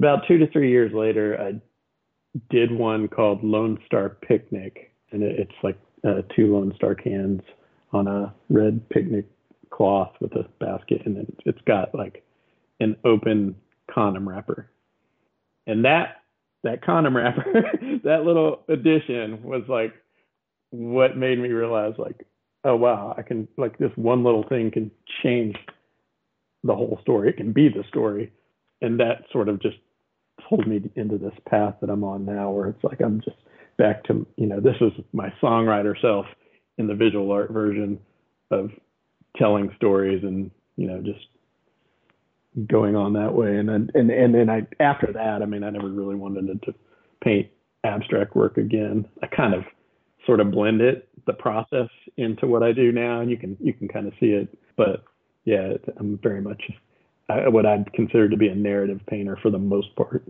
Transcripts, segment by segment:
about two to three years later, I did one called Lone Star Picnic, and it, it's like uh, two Lone Star cans on a red picnic cloth with a basket, and then it's got like an open condom wrapper. And that that condom wrapper, that little addition was like what made me realize like, oh wow, I can like this one little thing can change the whole story. It can be the story. And that sort of just pulled me into this path that I'm on now where it's like I'm just back to you know, this is my songwriter self in the visual art version of telling stories and, you know, just going on that way. And then, and, and then I, after that, I mean, I never really wanted to paint abstract work again. I kind of sort of blend it, the process into what I do now. And you can, you can kind of see it, but yeah, I'm very much what I'd consider to be a narrative painter for the most part.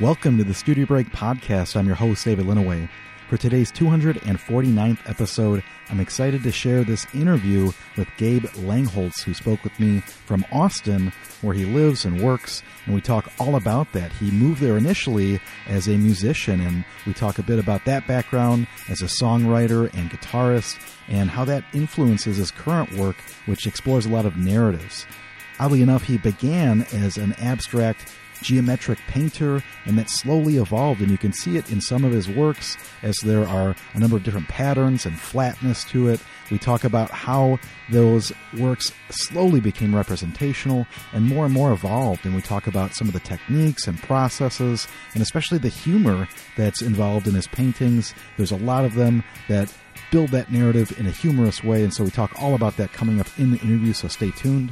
Welcome to the Studio Break podcast. I'm your host, David Linneweh. For today's 249th episode, I'm excited to share this interview with Gabe Langholtz, who spoke with me from Austin, where he lives and works, and we talk all about that. He moved there initially as a musician, and we talk a bit about that background as a songwriter and guitarist, and how that influences his current work, which explores a lot of narratives. Oddly enough, he began as an abstract geometric painter, and that slowly evolved. And you can see it in some of his works as there are a number of different patterns and flatness to it. We talk about how those works slowly became representational and more and more evolved. And we talk about some of the techniques and processes, and especially the humor that's involved in his paintings. There's a lot of them that build that narrative in a humorous way. And so we talk all about that coming up in the interview, so stay tuned.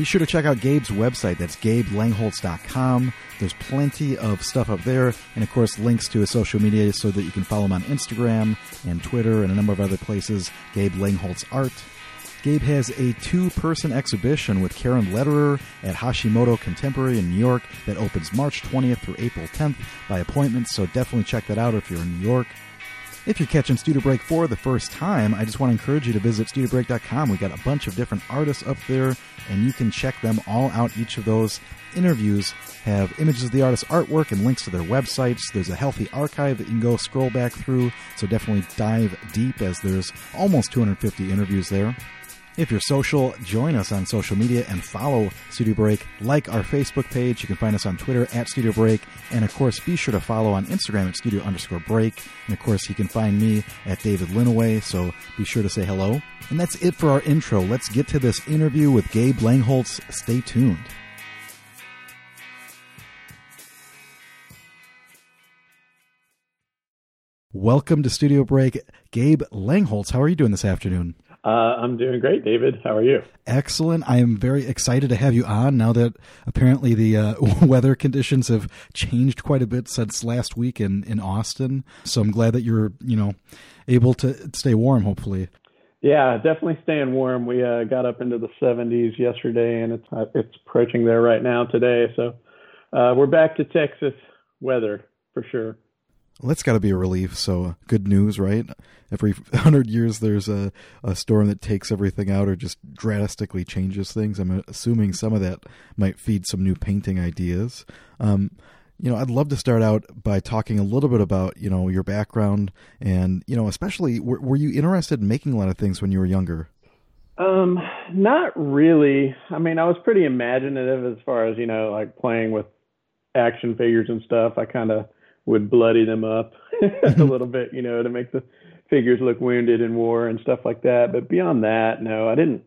Be sure to check out Gabe's website. That's gabelangholtz.com. There's plenty of stuff up there, and of course, links to his social media so that you can follow him on Instagram and Twitter and a number of other places. Gabe Langholtz Art. Gabe has a two person exhibition with Karen Lederer at Hashimoto Contemporary in New York that opens March 20th through April 10th by appointment, so definitely check that out if you're in New York. If you're catching Studio Break for the first time, I just want to encourage you to visit studiobreak.com. We got a bunch of different artists up there, and you can check them all out. Each of those interviews have images of the artist's artwork and links to their websites. There's a healthy archive that you can go scroll back through, so definitely dive deep as there's almost 250 interviews there. If you're social, join us on social media and follow Studio Break. Like our Facebook page. You can find us on Twitter at Studio Break. And of course, be sure to follow on Instagram at Studio underscore break. And of course, you can find me at David Linneweh. So be sure to say hello. And that's it for our intro. Let's get to this interview with Gabe Langholtz. Stay tuned. Welcome to Studio Break. Gabe Langholtz, how are you doing this afternoon? Uh, I'm doing great, David. How are you? Excellent. I am very excited to have you on now that apparently the uh, weather conditions have changed quite a bit since last week in, in Austin. So I'm glad that you're, you know, able to stay warm, hopefully. Yeah, definitely staying warm. We uh, got up into the 70s yesterday, and it's uh, it's approaching there right now today. So uh, we're back to Texas weather for sure. That's got to be a relief. So, uh, good news, right? Every hundred years, there's a, a storm that takes everything out or just drastically changes things. I'm assuming some of that might feed some new painting ideas. Um, you know, I'd love to start out by talking a little bit about you know your background and you know, especially were, were you interested in making a lot of things when you were younger? Um, not really. I mean, I was pretty imaginative as far as you know, like playing with action figures and stuff. I kind of would bloody them up a little bit, you know, to make the figures look wounded in war and stuff like that. But beyond that, no, I didn't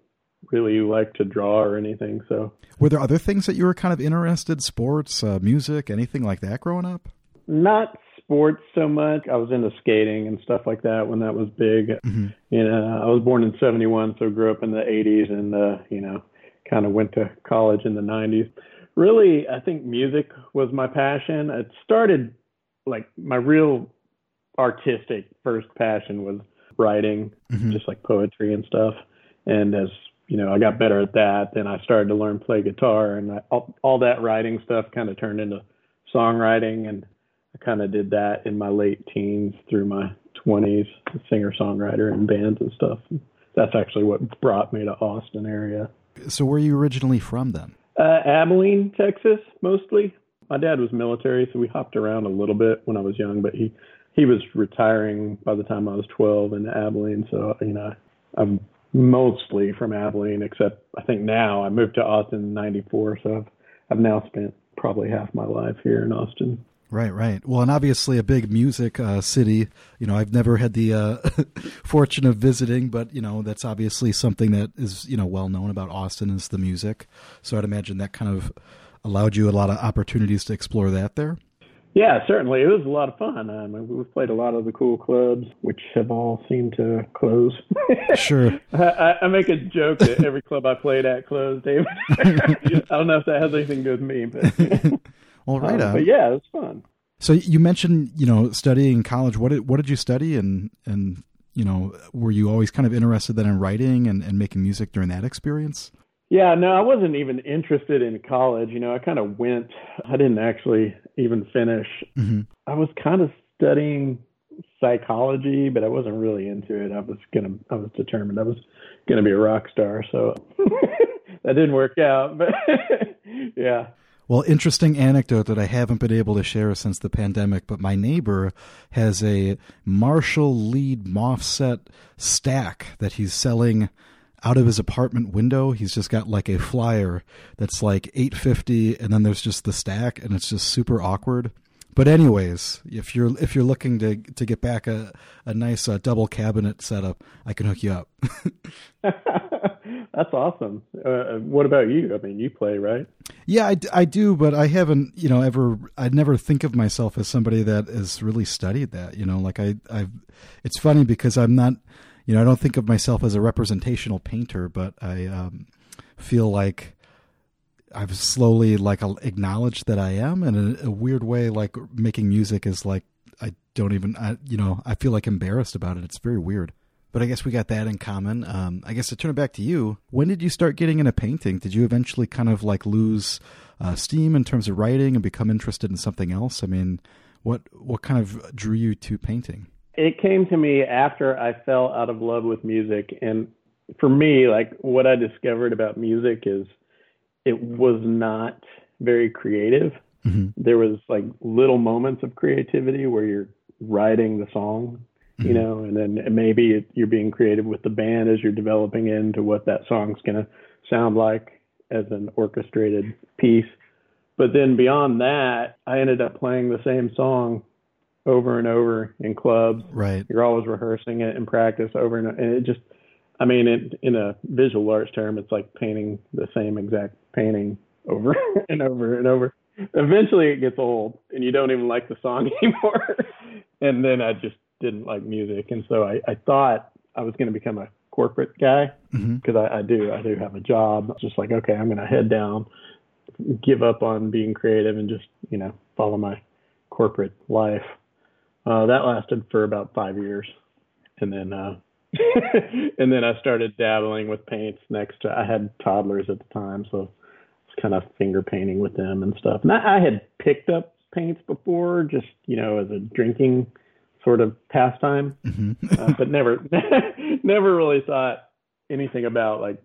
really like to draw or anything. So, were there other things that you were kind of interested, sports, uh, music, anything like that growing up? Not sports so much. I was into skating and stuff like that when that was big. Mm-hmm. You know, I was born in '71, so grew up in the '80s, and uh, you know, kind of went to college in the '90s. Really, I think music was my passion. It started like my real artistic first passion was writing, mm-hmm. just like poetry and stuff. And as you know, I got better at that. Then I started to learn play guitar, and I, all, all that writing stuff kind of turned into songwriting. And I kind of did that in my late teens through my 20s, singer songwriter in bands and stuff. That's actually what brought me to Austin area. So, where are you originally from then? Uh, Abilene, Texas, mostly. My dad was military, so we hopped around a little bit when I was young, but he he was retiring by the time I was 12 in Abilene. So, you know, I'm mostly from Abilene, except I think now I moved to Austin in 94. So I've, I've now spent probably half my life here in Austin. Right, right. Well, and obviously a big music uh, city. You know, I've never had the uh, fortune of visiting, but you know, that's obviously something that is you know well known about Austin is the music. So I'd imagine that kind of allowed you a lot of opportunities to explore that there. Yeah, certainly. It was a lot of fun. Um, we've played a lot of the cool clubs, which have all seemed to close. sure. I, I, make a joke that every club I played at closed, David. I don't know if that has anything to do with me, but. well, right um, But yeah, it was fun. So you mentioned, you know, studying college. What did what did you study, and and you know, were you always kind of interested then in writing and, and making music during that experience? Yeah, no, I wasn't even interested in college. You know, I kind of went. I didn't actually even finish. Mm-hmm. I was kind of studying psychology, but I wasn't really into it. I was gonna. I was determined. I was gonna be a rock star. So that didn't work out. But yeah. Well, interesting anecdote that I haven't been able to share since the pandemic, but my neighbor has a Marshall lead MOSFET stack that he's selling out of his apartment window he's just got like a flyer that's like 850 and then there's just the stack and it's just super awkward. But anyways if you're if you're looking to to get back a, a nice uh, double cabinet setup i can hook you up. That's awesome. Uh, what about you? I mean you play right? Yeah I, I do but i haven't you know ever i never think of myself as somebody that has really studied that you know like i i've it's funny because i'm not you know, I don't think of myself as a representational painter, but I um, feel like I've slowly like acknowledged that I am, and in a, weird way, like making music is like I don't even, I, you know, I feel like embarrassed about it. It's very weird. But I guess we got that in common. Um, I guess to turn it back to you, when did you start getting into painting? Did you eventually kind of like lose uh, steam in terms of writing and become interested in something else? I mean, what what kind of drew you to painting? It came to me after I fell out of love with music. And for me, like what I discovered about music is it was not very creative. Mm-hmm. There was like little moments of creativity where you're writing the song, mm-hmm. you know, and then maybe it, you're being creative with the band as you're developing into what that song's going to sound like as an orchestrated piece. But then beyond that, I ended up playing the same song over and over in clubs. Right. You're always rehearsing it in practice over and, and it just, I mean, it, in a visual arts term, it's like painting the same exact painting over and over and over. Eventually, it gets old, and you don't even like the song anymore. and then I just didn't like music, and so I, I thought I was going to become a corporate guy because mm-hmm. I, I do I do have a job. It's just like okay, I'm going to head down, give up on being creative, and just you know follow my corporate life. Uh, that lasted for about five years, and then uh, and then I started dabbling with paints. Next, to, I had toddlers at the time, so it's kind of finger painting with them and stuff. And I, I had picked up paints before, just you know, as a drinking sort of pastime, mm-hmm. uh, but never never really thought anything about like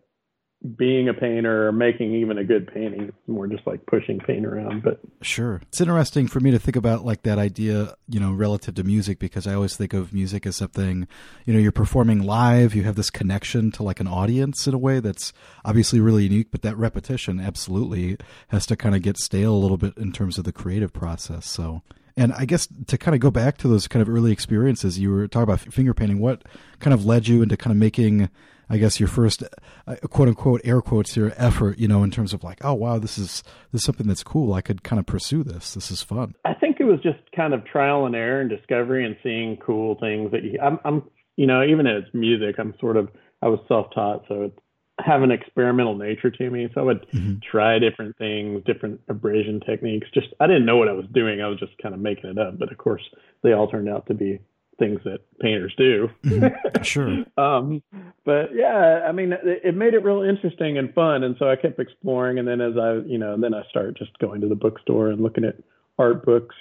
being a painter or making even a good painting. It's more just like pushing paint around. But sure, it's interesting for me to think about like that idea, you know, relative to music because I always think of music as something, you know, you're performing live. You have this connection to like an audience in a way that's obviously really unique. But that repetition absolutely has to kind of get stale a little bit in terms of the creative process. So. And I guess to kind of go back to those kind of early experiences, you were talking about finger painting. What kind of led you into kind of making I guess your first uh, quote unquote air quotes your effort, you know, in terms of like, oh wow, this is this is something that's cool. I could kind of pursue this. This is fun. I think it was just kind of trial and error and discovery and seeing cool things that you. I'm, I'm you know, even as music, I'm sort of I was self taught, so it's have an experimental nature to me. So I would mm-hmm. try different things, different abrasion techniques. Just I didn't know what I was doing. I was just kind of making it up. But of course, they all turned out to be things that painters do. Mm-hmm. Sure. um, but yeah, I mean, it, it, made it real interesting and fun, and so I kept exploring. And then as I, you know, then I started just going to the bookstore and looking at art books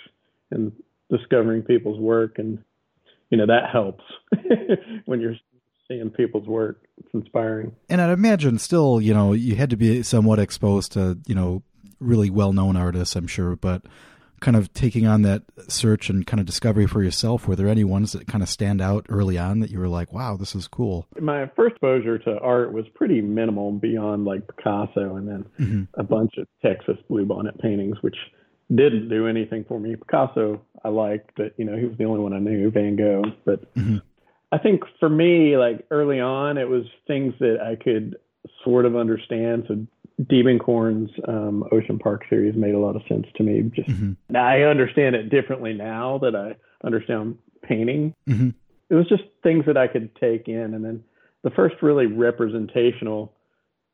and discovering people's work, and you know that helps when you're seeing people's work. It's inspiring. And I'd imagine still, you know, you had to be somewhat exposed to, you know, really well known artists, I'm sure, but kind of taking on that search and kind of discovery for yourself, were there any ones that kind of stand out early on that you were like, wow, this is cool? My first exposure to art was pretty minimal beyond like Picasso and then mm-hmm. a bunch of Texas bluebonnet paintings, which didn't do anything for me. Picasso I liked, but you know, he was the only one I knew, Van Gogh. But mm-hmm. I think for me, like early on, it was things that I could sort of understand. So Diebenkorn's um, Ocean Park series made a lot of sense to me. Just mm-hmm. I understand it differently now that I understand painting. Mm-hmm. It was just things that I could take in, and then the first really representational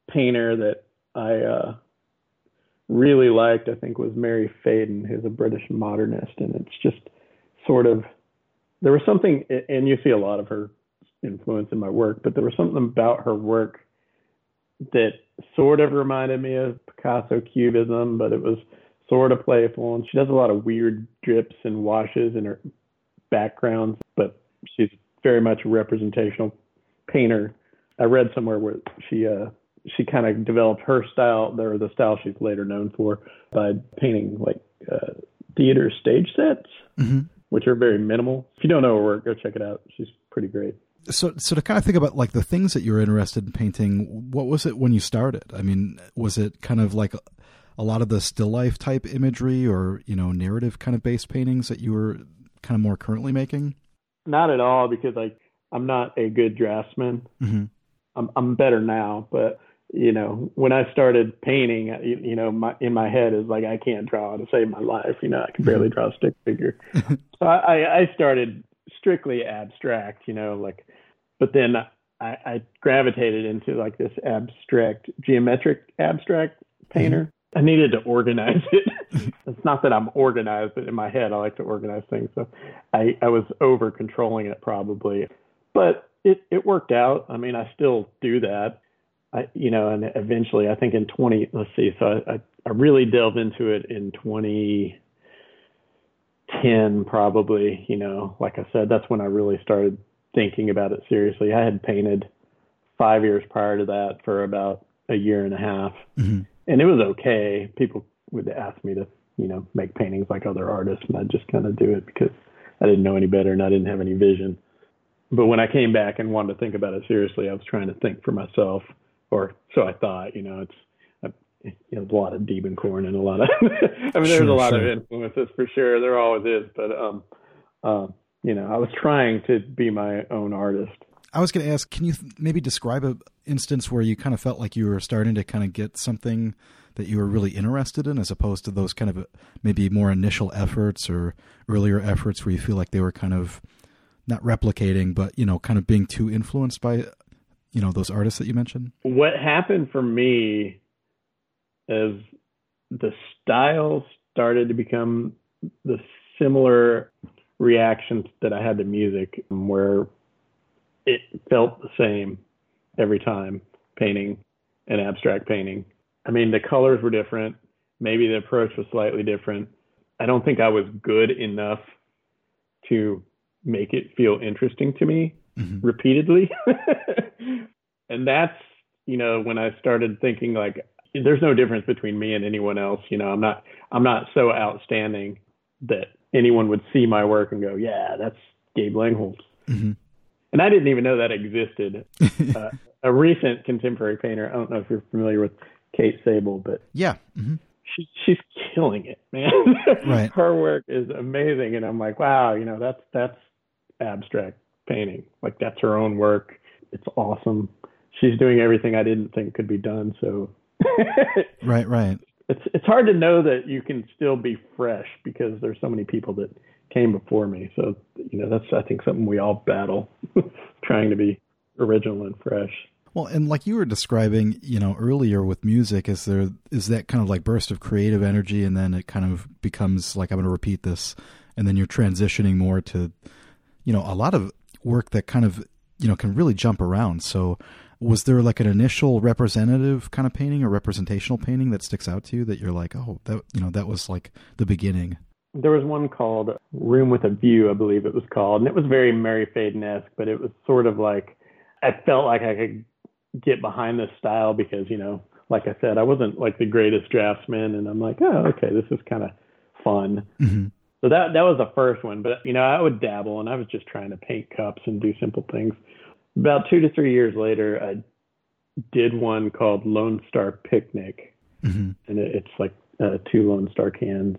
painter that I uh, really liked, I think, was Mary Fedden, who's a British modernist, and it's just sort of there was something, and you see a lot of her influence in my work, but there was something about her work that sort of reminded me of Picasso cubism, but it was sort of playful. And she does a lot of weird drips and washes in her backgrounds, but she's very much a representational painter. I read somewhere where she uh, she kind of developed her style, or the style she's later known for, by painting like uh, theater stage sets, mm-hmm. which are very minimal. If you don't know her work, go check it out. She's pretty great so so to kind of think about like the things that you're interested in painting what was it when you started i mean was it kind of like a, a, lot of the still life type imagery or you know narrative kind of based paintings that you were kind of more currently making not at all because like i'm not a good draftsman mm-hmm. i'm i'm better now but you know when i started painting you, you, know my in my head is like i can't draw to save my life you know i can barely mm-hmm. draw a stick figure so I, I started strictly abstract you know like but then I, I gravitated into like this abstract, geometric abstract painter. Mm-hmm. I needed to organize it. it's not that I'm organized, but in my head, I like to organize things. So I, I was over controlling it probably, but it, it worked out. I mean, I still do that. I, you know, and eventually I think in 20, let's see, so I, I really delved into it in 2010, probably, you know, like I said, that's when I really started thinking about it seriously. I had painted five years prior to that for about a year and a half, mm-hmm. and it was okay. People would ask me to, you know, make paintings like other artists, and I'd just kind of do it because I didn't know any better and I didn't have any vision. But when I came back and wanted to think about it seriously, I was trying to think for myself, or so I thought. You know, it's you know, a lot of Diebenkorn and a lot of I mean, there's sure, a lot sure. of influences for sure. There always is, but um, um, you know, I was trying to be my own artist. I was going to ask, can you maybe describe a instance where you kind of felt like you were starting to kind of get something that you were really interested in, as opposed to those kind of maybe more initial efforts or earlier efforts where you feel like they were kind of not replicating, but you know, kind of being too influenced by you know those artists that you mentioned. What happened for me is the style started to become the similar reactions that I had to music where it felt the same every time painting and abstract painting. I mean, the colors were different. Maybe the approach was slightly different. I don't think I was good enough to make it feel interesting to me mm-hmm. repeatedly. and that's, you know, when I started thinking like there's no difference between me and anyone else, you know, I'm not I'm not so outstanding that anyone would see my work and go, yeah, that's Gabe Langholtz. Mm-hmm. And I didn't even know that existed. uh, a recent contemporary painter, I don't know if you're familiar with Kate Sable, but yeah, mm-hmm. she, she's killing it, man. right. Her work is amazing. And I'm like, wow, you know, that's, that's abstract painting. Like that's her own work. It's awesome. She's doing everything I didn't think could be done. So right, right it's it's hard to know that you can still be fresh because there's so many people that came before me. So you know that's I think something we all battle, trying to be original and fresh. Well, and like you were describing, you know, earlier with music, is there is that kind of like burst of creative energy, and then it kind of becomes like I'm going to repeat this, and then you're transitioning more to, you know, a lot of work that kind of you know can really jump around. So was there like an initial representative kind of painting or representational painting that sticks out to you that you're like, oh, that you know, that was like the beginning? There was one called Room with a View, I believe it was called, and it was very Mary Fedden esque, but it was sort of like I felt like I could get behind this style because you know, like I said, I wasn't like the greatest draftsman, and I'm like, oh, okay, this is kind of fun. Mm-hmm. So that that was the first one, but you know, I would dabble, and I was just trying to paint cups and do simple things. About two to three years later, I did one called Lone Star Picnic, mm-hmm. and it, it's like uh, two Lone Star cans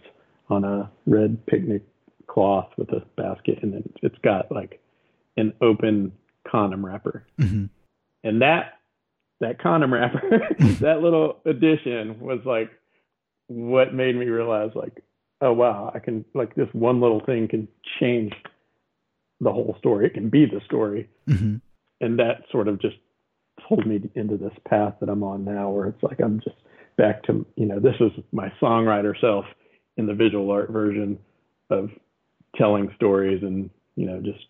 on a red picnic cloth with a basket, and then it's got like an open condom wrapper, mm-hmm. and that that condom wrapper, that little addition was like what made me realize like, oh wow, I can like this one little thing can change the whole story. It can be the story, mm-hmm. And that sort of just pulled me into this path that I'm on now, where it's like I'm just back to you know this is my songwriter self in the visual art version of telling stories and you know just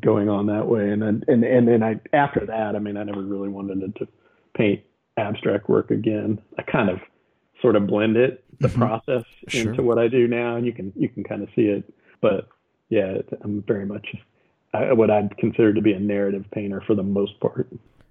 going on that way and then and and then I after that I mean I never really wanted to paint abstract work again I kind of sort of blend it the mm-hmm. process sure. into what I do now and you can you can kind of see it but yeah I'm very much what I'd consider to be a narrative painter for the most part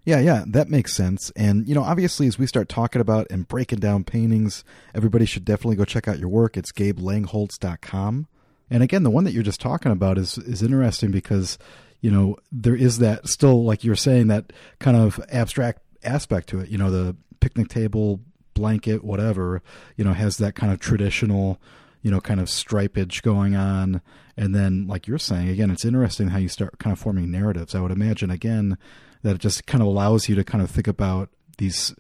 yeah, yeah, that makes sense. And, you know, obviously, as we start talking about and breaking down paintings, everybody should definitely go check out your work. It's gabelangholtz.com. And again, the one that you're just talking about is, is interesting because, you know, there is that still, like you're saying, that kind of abstract aspect to it. You know, the picnic table, blanket, whatever, you know, has that kind of traditional, you know, kind of stripage going on. And then, like you're saying, again, it's interesting how you start kind of forming narratives. I would imagine, again, that it just kind of allows you to kind of think about these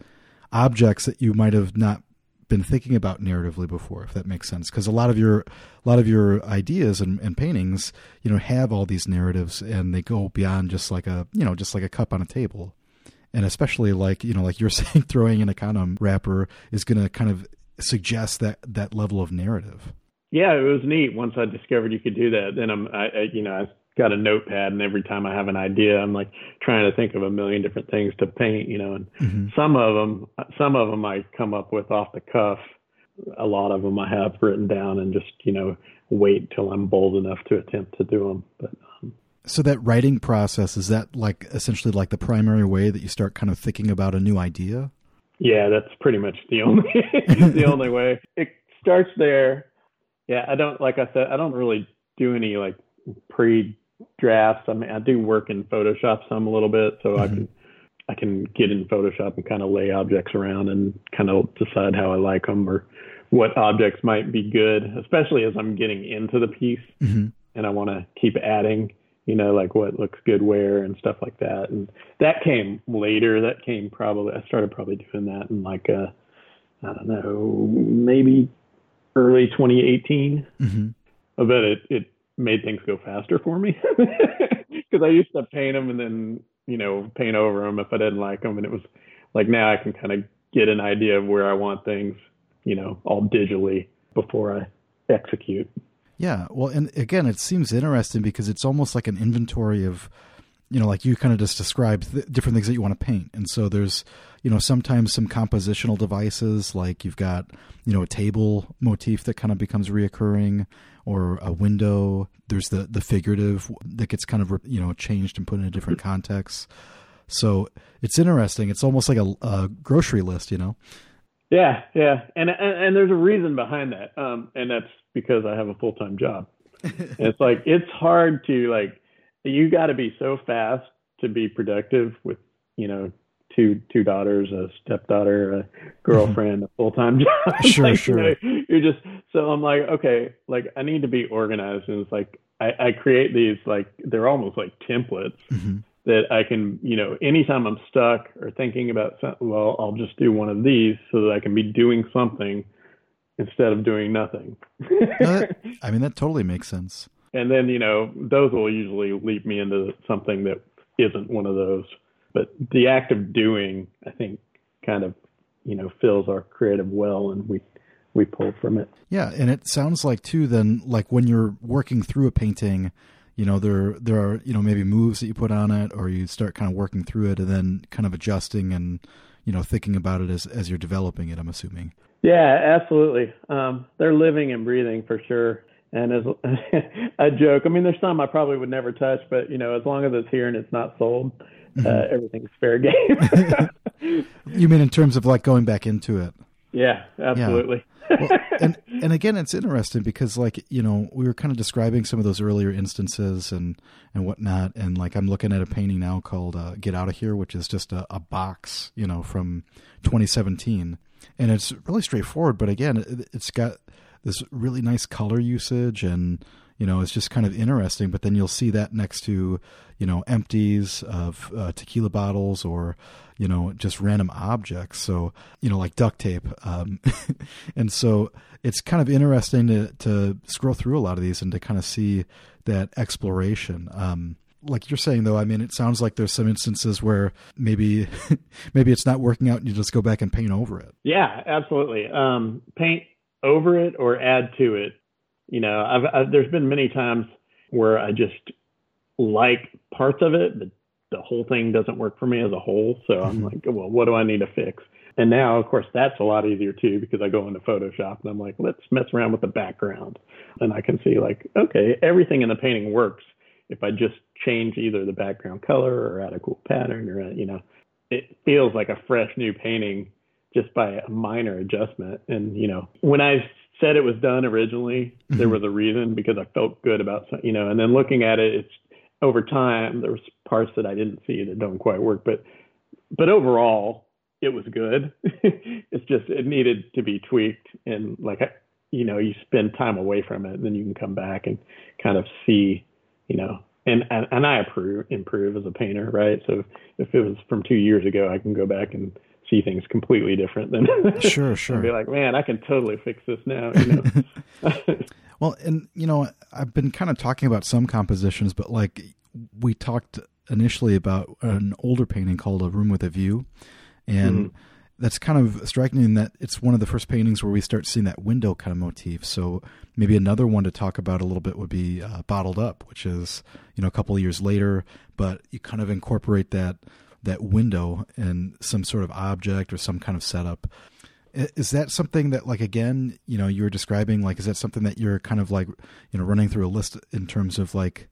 objects that you might have not been thinking about narratively before if that makes sense. Because a lot of your a lot of your ideas and, and, paintings you know have all these narratives and they go beyond just like a you know just like a cup on a table. And especially like you know like you're saying throwing in a condom wrapper is going to kind of suggest that that level of narrative yeah it was neat once i discovered you could do that then i'm I, I you know i got a notepad and every time I have an idea, I'm like trying to think of a million different things to paint, you know, and mm-hmm. some of them, some of them I come up with off the cuff. A lot of them I have written down and just, you know, wait till I'm bold enough to attempt to do them. But, um, so that writing process, is that like essentially like the primary way that you start kind of thinking about a new idea? Yeah, that's pretty much the only, the only way it starts there. Yeah. I don't, like I said, I don't really do any like pre drafts. I mean, I do work in Photoshop some a little bit, so mm-hmm. I can I can get in Photoshop and kind of lay objects around and kind of decide how I like them or what objects might be good, especially as I'm getting into the piece mm-hmm. and I want to keep adding, you know, like what looks good where and stuff like that. And that came later. That came probably I started probably doing that in like a I don't know, maybe early 2018. Mm-hmm. I bet it it made things go faster for me because I used to paint them and then you know paint over them if I didn't like them, and it was like now I can kind of get an idea of where I want things, you know, all digitally before I execute. Yeah, well, and again, it seems interesting because it's almost like an inventory of, you know, like you kind of just described different things that you want to paint, and so there's, you know, sometimes some compositional devices like you've got, you know, a table motif that kind of becomes reoccurring or a window. There's the the figurative that gets kind of you know changed and put in a different context. So it's interesting. It's almost like a, a grocery list, you know. Yeah, yeah, and, and and there's a reason behind that, um, and that's because I have a full time job. it's like it's hard to like you got to be so fast to be productive with you know two two daughters, a stepdaughter, a girlfriend, a full time job. Sure, like, sure. You know, you're just so I'm like, okay, like I need to be organized, and it's like I, I create these like they're almost like templates mm-hmm. that I can, you know, anytime I'm stuck or thinking about something, well, I'll just do one of these so that I can be doing something instead of doing nothing. that, I mean, that totally makes sense. And then you know those will usually lead me into something that isn't one of those but the act of doing, I think, kind of, you know, fills our creative well, and we we pull from it. Yeah, and it sounds like too. Then, like when you're working through a painting, you know, there there are you know maybe moves that you put on it, or you start kind of working through it, and then kind of adjusting and you know thinking about it as as you're developing it. I'm assuming. Yeah, absolutely. Um, they're living and breathing for sure. And as a joke, I mean, there's some I probably would never touch, but you know, as long as it's here and it's not sold, mm-hmm. uh, everything's fair game. you mean in terms of like going back into it? Yeah, absolutely. Yeah. well, and and again, it's interesting because like you know we were kind of describing some of those earlier instances and and whatnot, and like I'm looking at a painting now called uh, "Get Out of Here," which is just a, a box, you know, from 2017, and it's really straightforward. But again, it, it's got this really nice color usage and you know it's just kind of interesting but then you'll see that next to you know empties of uh, tequila bottles or you know just random objects. So you know like duct tape um, and so it's kind of interesting to to scroll through a lot of these and to kind of see that exploration. Um, like you're saying though i mean it sounds like there's some instances where maybe maybe it's not working out and you just go back and paint over it. Yeah absolutely. Um, paint over it or add to it you know I've, I've there's been many times where i just like parts of it but the whole thing doesn't work for me as a whole. So I'm mm-hmm. like, well, what do I need to fix? And now, of course, that's a lot easier too because I go into Photoshop and I'm like, let's mess around with the background. And I can see like, okay, everything in the painting works if I just change either the background color or add a cool pattern or, you know, it feels like a fresh new painting just by a minor adjustment. And, you know, when I said it was done originally, mm-hmm. there was a reason because I felt good about, you know, and then looking at it, it's over time there was parts that I didn't see that don't quite work, but but overall it was good. it's just it needed to be tweaked and like you know you spend time away from it and then you can come back and kind of see you know and and, and I approve, improve as a painter right so if it was from two years ago I can go back and see things completely different than sure sure be like man I can totally fix this now you know Well, and you know, I've been kind of talking about some compositions, but like we talked initially about an older painting called A Room with a View, and mm-hmm. that's kind of striking in that it's one of the first paintings where we start seeing that window kind of motif. So maybe another one to talk about a little bit would be uh, Bottled Up, which is you know a couple of years later, but you kind of incorporate that that window and some sort of object or some kind of setup. Is that something that like again you know you were describing like is that something that you're kind of like you know running through a list in terms of like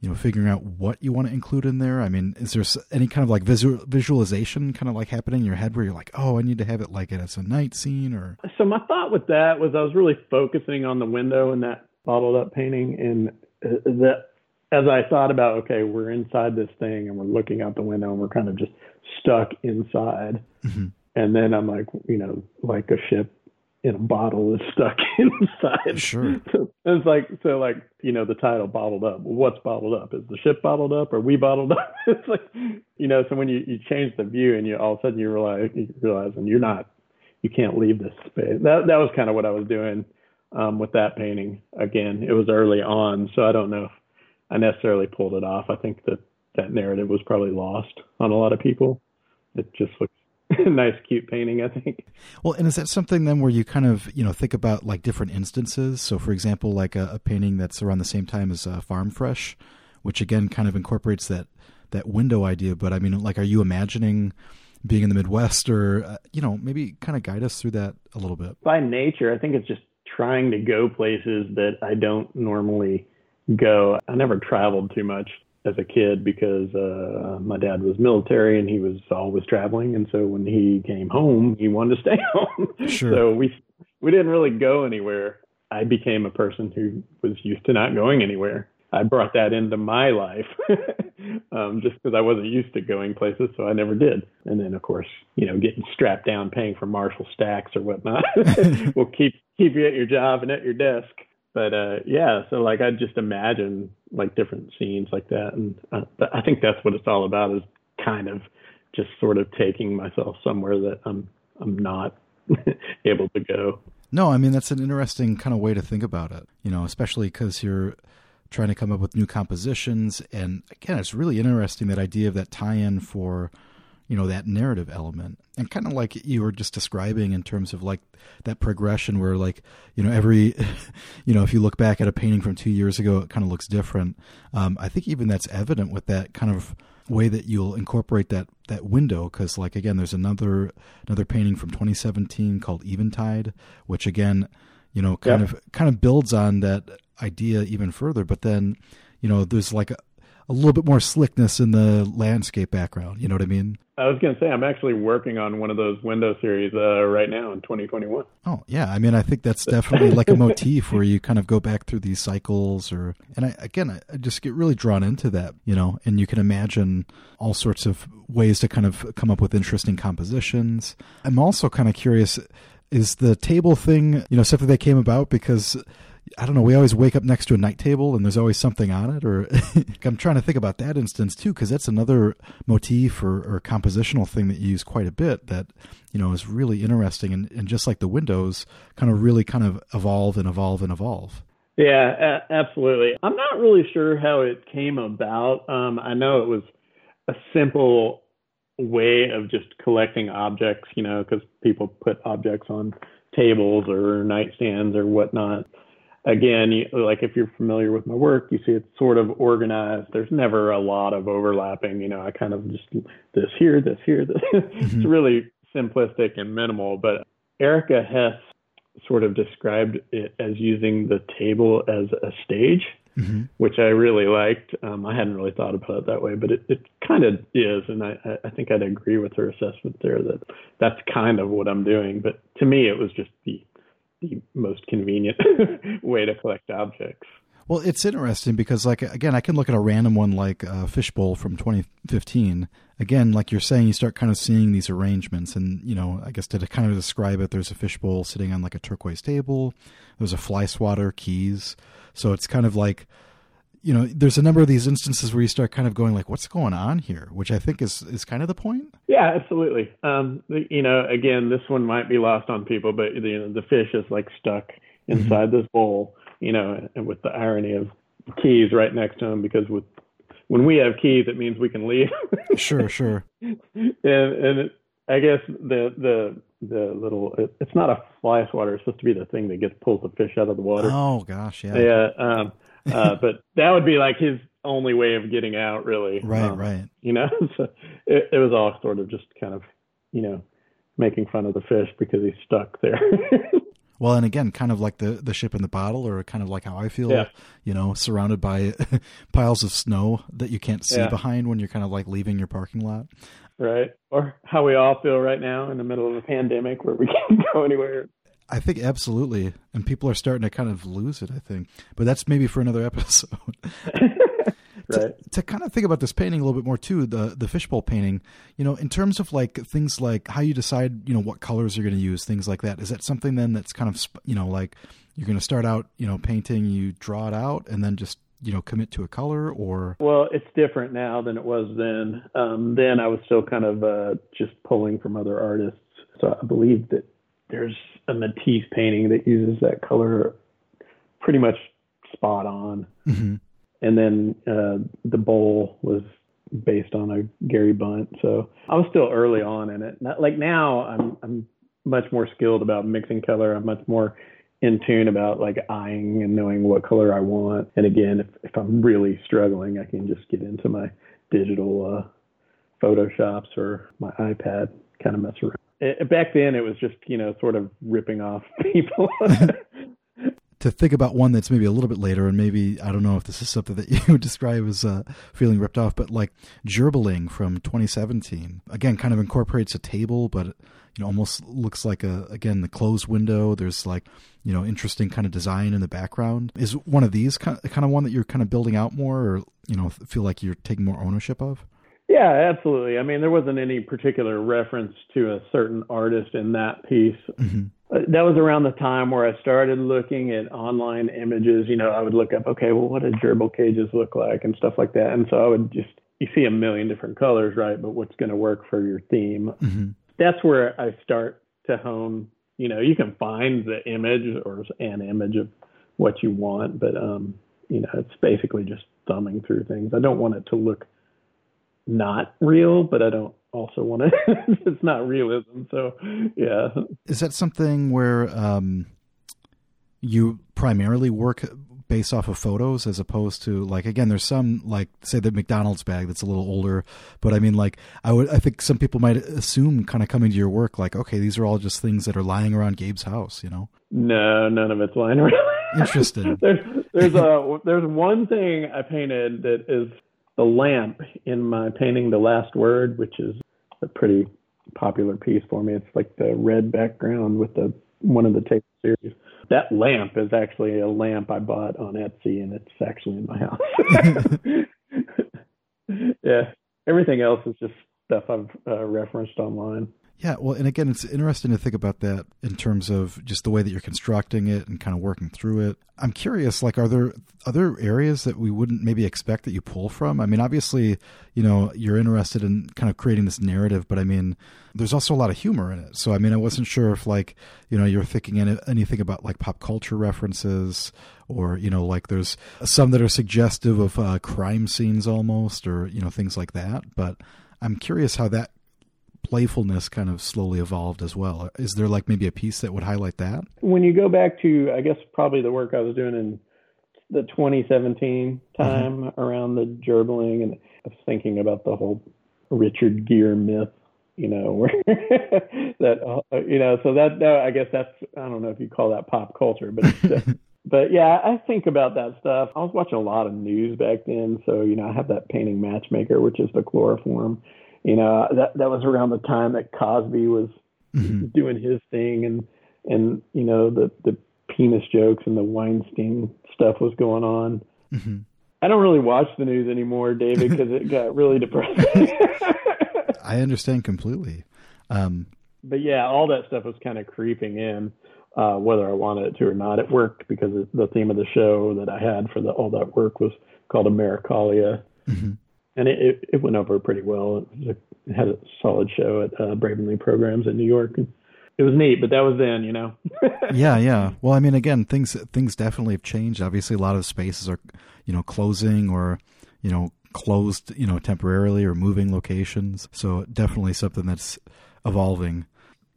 you know figuring out what you want to include in there? I mean is there any kind of like visual visualization kind of like happening in your head where you're like oh i need to have it like it's a night scene or? So my thought with that was i was really focusing on the window in that bottled up painting and uh, that as i thought about okay we're inside this thing and we're looking out the window and we're kind of just stuck inside mm-hmm and then I'm like, you know, like a ship in a bottle is stuck inside. Sure. So it's like so like you know the title bottled up. what's bottled up? Is the ship bottled up? Or we bottled up? it's like you know. So when you you change the view and you all of a sudden you realize you realize and you're not you can't leave this space. That that was kind of what I was doing um, with that painting. Again, it was early on, so I don't know if I necessarily pulled it off. I think that that narrative was probably lost on a lot of people. It just looks nice, cute painting, I think. Well, and is that something then where you kind of you know think about like different instances? So, for example, like a, a painting that's around the same time as uh, Farm Fresh, which again kind of incorporates that that window idea. But I mean, like, are you imagining? being in the Midwest, or uh, you know, maybe kind of guide us through that a little bit. By nature, I think it's just trying to go places that I don't normally go. I never traveled too much as a kid because uh, my dad was military and he was always traveling, and so when he came home, he wanted to stay home. Sure. so we we didn't really go anywhere. I became a person who was used to not going anywhere. I brought that into my life um, just because I wasn't used to going places, so I never did. And then, of course, you know, getting strapped down, paying for Marshall stacks or whatnot will keep keep you at your job and at your desk but uh, yeah, so like I just imagine like different scenes like that, and uh, I think that's what it's all about is kind of just sort of taking myself somewhere that I'm I'm not able to go. No, I mean that's an interesting kind of way to think about it. You know, especially because you're trying to come up with new compositions, and again, it's really interesting that idea of that tie-in for you know that narrative element. And kind of like you were just describing in terms of like that progression where like you know every you know if you look back at a painting from two years ago it kind of looks different. Um, i think even that's evident with that kind of way that you'll incorporate that that window because like again there's another another painting from 2017 called eventide which again you know kind of kind of builds on that idea even further. But then, you know, there's like a, a little bit more slickness in the landscape background. You know what I mean? I was going to say I'm actually working on one of those window series uh, right now in 2021. Oh yeah, I mean I think that's definitely like a motif where you kind of go back through these cycles, or and I again I, I just get really drawn into that, you know, and you can imagine all sorts of ways to kind of come up with interesting compositions. I'm also kind of curious is the table thing, you know, something that came about because I don't know. We always wake up next to a night table and there's always something on it. Or I'm trying to think about that instance too, because that's another motif or, or, compositional thing that you use quite a bit that, you know, is really interesting. And, and just like the windows kind of really kind of evolve and evolve and evolve. Yeah, a- absolutely. I'm not really sure how it came about. Um, I know it was a simple way of just collecting objects, you know, because people put objects on tables or nightstands or whatnot again, you, like if you're familiar with my work, you see it's sort of organized. There's never a lot of overlapping. You know, I kind of just this here, this here, this. Mm-hmm. it's really simplistic and minimal. But Erica Hess sort of described it as using the table as a stage, mm-hmm. which I really liked. Um, I hadn't really thought about it that way, but it, it kind of is, and I, I think I'd agree with her assessment there that that's kind of what I'm doing. But to me, it was just the the most convenient way to collect objects. Well, it's interesting because, like, again, I can look at a random one like a Fishbowl from 2015. Again, like you're saying, you start kind of seeing these arrangements, and you know, I guess to kind of describe it, there's a fishbowl sitting on like a turquoise table. There's a fly swatter, keys. So it's kind of like you know, there's a number of these instances where you start kind of going like, what's going on here? Which I think is is kind of the point. Yeah, absolutely. Um, you know, again, this one might be lost on people, but you know, the fish is like stuck inside mm-hmm. this bowl. You know, and with the irony of keys right next to him, because with when we have keys, it means we can leave. sure, sure. And and it, I guess the the the little it, it's not a fly swatter. It's supposed to be the thing that gets pulls the fish out of the water. Oh gosh, yeah. Yeah. Um, uh, but that would be like his only way of getting out, really. Right, um, right. You know, so it, it was all sort of just kind of, you know, making fun of the fish because he's stuck there. well, and again, kind of like the the ship in the bottle, or kind of like how I feel, yeah. you know, surrounded by piles of snow that you can't see yeah. behind when you're kind of like leaving your parking lot. Right. Or how we all feel right now in the middle of a pandemic where we can't go anywhere. I think absolutely, and people are starting to kind of lose it. I think, but that's maybe for another episode. right. to, to, kind of think about this painting a little bit more too, the the fishbowl painting. You know, in terms of like things like how you decide, you know, what colors you're going to use, things like that. Is that something then that's kind of you know like you're going to start out, you know, painting, you draw it out, and then just you know commit to a color or well it's different now than it was then um, then i was still kind of uh, just pulling from other artists so i believe that there's a Matisse painting that uses that color pretty much spot on. Mm-hmm. And then uh, the bowl was based on a Gary Bunt, so I was still early on in it. Not, like now, I'm I'm much more skilled about mixing color. I'm much more in tune about like eyeing and knowing what color I want. And again, if if I'm really struggling, I can just get into my digital uh, photoshops or my iPad, kind of mess around back then it was just you know sort of ripping off people. To think about one that's maybe a little bit later and maybe i don't know if this is something that you would describe as uh, feeling ripped off but like gerbiling from 2017 again kind of incorporates a table but you know almost looks like a again the closed window. There's like you know interesting kind of design in the background. Is one of these kind of, kind of one that you're kind of building out more or you know feel like you're taking more ownership of yeah, absolutely. I mean, there wasn't any particular reference to a certain artist in that piece. Mm-hmm. Uh, that was around the time where I started looking at online images. You know, I would look up, okay, well, what do gerbil cages look like and stuff like that. And so I would just, you see a million different colors, right? But what's going to work for your theme? Mm-hmm. That's where I start to hone. You know, you can find the image or an image of what you want, but um, you know, it's basically just thumbing through things. I don't want it to look not real, but I don't also want to. it's not realism, so yeah. Is that something where um, you primarily work based off of photos as opposed to like again there's some like say the McDonald's bag that's a little older but I mean like I would I think some people might assume kind of coming to your work like okay these are all just things that are lying around Gabe's house you know No, none of it's lying really. Interesting. there's there's a there's one thing I painted that is the lamp in my painting the last word, which is a pretty popular piece for me. It's like the red background with the one of the tape series. That lamp is actually a lamp I bought on Etsy, and it's actually in my house. yeah, everything else is just stuff I've uh, referenced online. Yeah, well, and again, it's interesting to think about that in terms of just the way that you're constructing it and kind of working through it. I'm curious, like, are there other areas that we wouldn't maybe expect that you pull from? I mean, obviously, you know, you're interested in kind of creating this narrative, but I mean, there's also a lot of humor in it. So, I mean, I wasn't sure if, like, you know, you're thinking any, anything about like pop culture references or, you know, like there's some that are suggestive of uh, crime scenes almost or, you know, things like that. But I'm curious how that playfulness kind of slowly evolved as well. Is there like maybe a piece that would highlight that? When you go back to, I guess, probably the work I was doing in the 2017 time mm-hmm. around the gerbling, and I was thinking about the whole Richard Gere myth, you know, where that, uh, you know, so that, that, I guess that's, I don't know if you call that pop culture, but but yeah, I think about that stuff. I was watching a lot of news back then, so you know, I have that painting matchmaker, which is the chloroform you know that that was around the time that Cosby was mm-hmm. doing his thing and and you know the the penis jokes and the Weinstein stuff was going on. Mm-hmm. I don't really watch the news anymore, David, because it got really depressing. I understand completely. Um, but yeah, all that stuff was kind of creeping in, uh, whether I wanted it to or not. It worked because the theme of the show that I had for the, all that work was called Americalia. Mm-hmm and it, it, went over pretty well. It, a, it, had a solid show at uh, Bravin Lee Programs in New York. And it was neat, but that was then, you know. yeah, yeah. Well, I mean, again, things things definitely have changed. Obviously, a lot of spaces are, you know, closing or, you know, closed, you know, temporarily or moving locations. So definitely something that's evolving.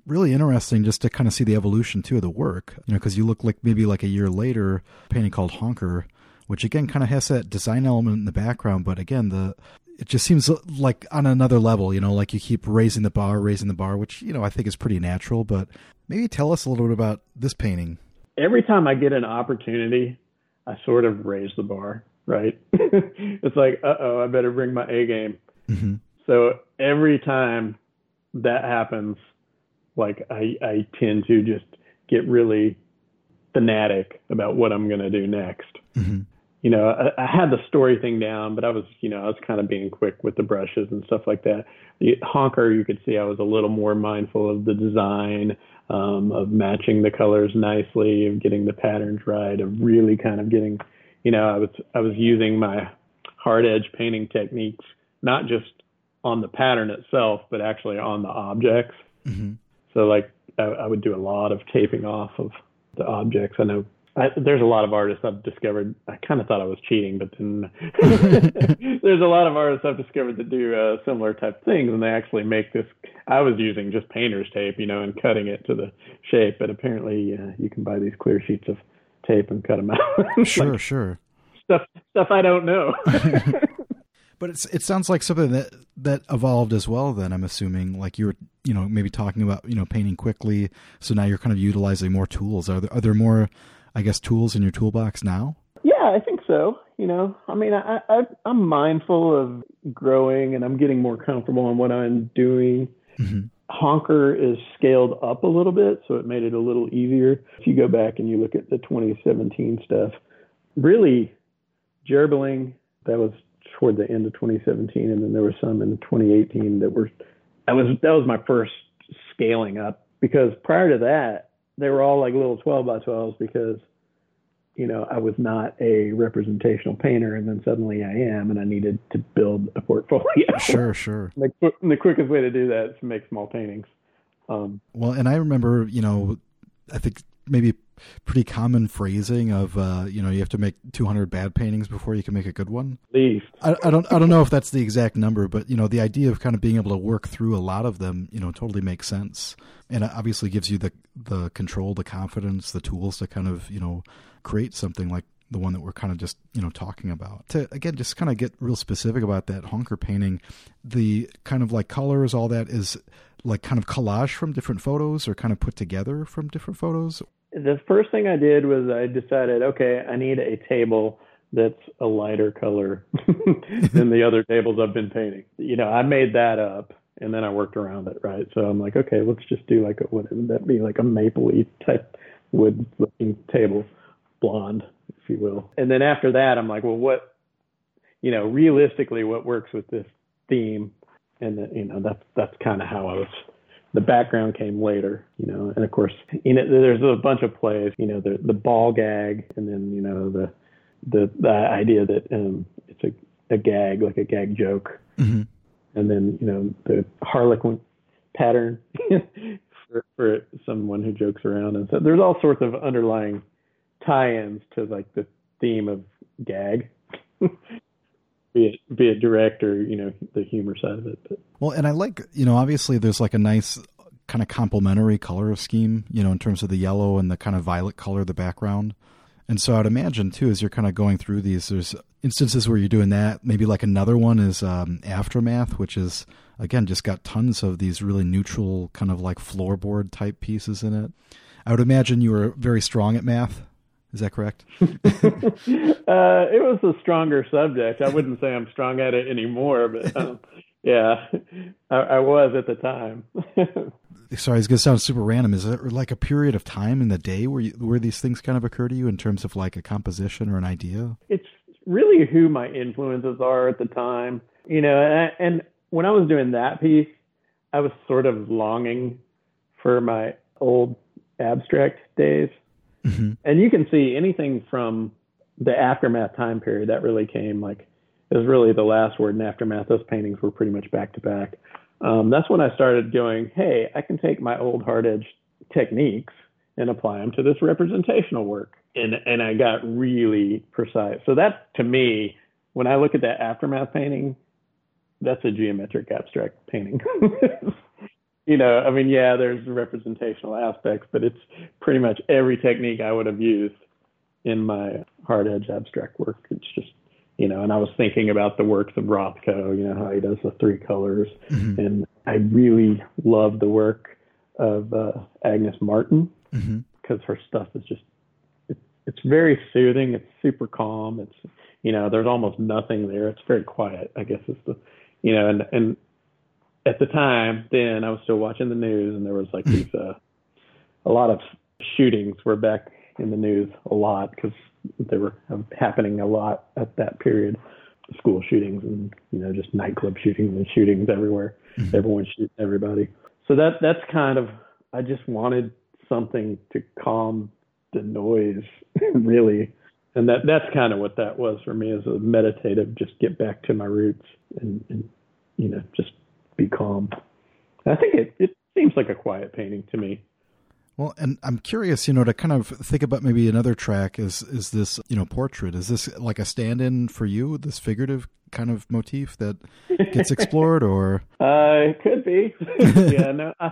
Really interesting just to kind of see the evolution too of the work, you know, because you look like maybe like a year later, painting called Honker which again kind of has that design element in the background, but again the it just seems like on another level, you know, like you keep raising the bar, raising the bar, which you know I think is pretty natural. But maybe tell us a little bit about this painting. Every time I get an opportunity, I sort of raise the bar. Right? it's like, uh oh, I better bring my A game. Mm-hmm. So every time that happens, like I, I tend to just get really fanatic about what I'm going to do next. Mm-hmm you know, I, I, had the story thing down, but I was, you know, I was kind of being quick with the brushes and stuff like that. The honker, you could see I was a little more mindful of the design, um, of matching the colors nicely, of getting the patterns right, of really kind of getting, you know, I was I was using my hard edge painting techniques, not just on the pattern itself, but actually on the objects. Mm-hmm. So like I, I would do a lot of taping off of the objects. I know I, there's a lot of artists I've discovered. I kind of thought I was cheating, but then there's a lot of artists I've discovered that do uh, similar type things, and they actually make this. I was using just painter's tape, you know, and cutting it to the shape, but apparently uh, you can buy these clear sheets of tape and cut them out. sure, like sure. Stuff stuff I don't know. but it's it sounds like something that that evolved as well. Then I'm assuming, like you were, you know, maybe talking about you know painting quickly, so now you're kind of utilizing more tools. Are there are there more I guess, tools in your toolbox now? Yeah, I think so. You know, I mean, I, I I'm mindful of growing, and I'm getting more comfortable in what I'm doing. Mm-hmm. Honker is scaled up a little bit, so it made it a little easier. If you go back and you look at the 2017 stuff, really, gerbling that was toward the end of 2017, and then there was some in 2018 that were that was that was my first scaling up because prior to that, they were all like little 12 by 12s because you know I was not a representational painter, and then suddenly I am, and I needed to build a portfolio. Sure, sure. the, the quickest way to do that is to make small paintings. Um, well, and I remember, you know, I think maybe pretty common phrasing of uh, you know you have to make 200 bad paintings before you can make a good one. Least. I, I, don't I don't know if that's the exact number, but you know the idea of kind of being able to work through a lot of them, you know, totally makes sense, and it obviously gives you the the control, the confidence, the tools to kind of you know create something like the one that we're kind of just you know talking about to again just kind of get real specific about that honker painting the kind of like colors all that is like kind of collage from different photos or kind of put together from different photos the first thing I did was I decided, okay, I need a table that's a lighter color than the other tables I've been painting. You know, I made that up and then I worked around it, right? So I'm like, okay, let's just do like a what would that be like a mapley type wood looking table, blonde, if you will. And then after that, I'm like, well, what, you know, realistically, what works with this theme? And the, you know, that's that's kind of how I was the background came later, you know, and of course, you know, there's a bunch of plays, you know, the the ball gag, and then you know the the the idea that um, it's a a gag, like a gag joke, mm-hmm. and then you know the harlequin pattern for, for someone who jokes around, and so there's all sorts of underlying tie-ins to like the theme of gag. be it be it direct or you know the humor side of it. But. Well, and I like you know obviously there's like a nice kind of complementary color scheme you know in terms of the yellow and the kind of violet color of the background. And so I'd imagine too, as you're kind of going through these, there's instances where you're doing that. Maybe like another one is um, Aftermath, which is again just got tons of these really neutral kind of like floorboard type pieces in it. I would imagine you were very strong at math. Is that correct? uh, it was a stronger subject. I wouldn't say I'm strong at it anymore, but um, yeah, I, I, was at the time. Sorry, it's going to sound super random. Is there like a period of time in the day where you, where these things kind of occur to you in terms of like a composition or an idea? It's really who my influences are at the time, you know. And, and when I was doing that piece, I was sort of longing for my old abstract days Mm-hmm. And you can see anything from the aftermath time period that really came like was really the last word in aftermath. Those paintings were pretty much back to back. Um, that's when I started going, hey, I can take my old hard edge techniques and apply them to this representational work. And and I got really precise. So that to me, when I look at that aftermath painting, that's a geometric abstract painting. you know, I mean, yeah, there's representational aspects, but it's pretty much every technique I would have used in my hard edge abstract work. It's just, you know, and I was thinking about the works of Rothko, you know, how he does the three colors. Mm-hmm. And I really love the work of uh, Agnes Martin because mm-hmm. her stuff is just, it, it's very soothing. It's super calm. It's, you know, there's almost nothing there. It's very quiet, I guess is the, you know, and, and at the time, then I was still watching the news, and there was like these uh, a lot of shootings were back in the news a lot because they were happening a lot at that period. School shootings and you know just nightclub shootings and shootings everywhere. Mm-hmm. Everyone shooting everybody. So that that's kind of I just wanted something to calm the noise, really, and that that's kind of what that was for me as a meditative. Just get back to my roots and, and you know just be calm. I think it, it seems like a quiet painting to me. Well, and I'm curious, you know, to kind of think about maybe another track is is this, you know, portrait. Is this like a stand-in for you, this figurative kind of motif that gets explored, or? Uh, it could be. yeah, no, I,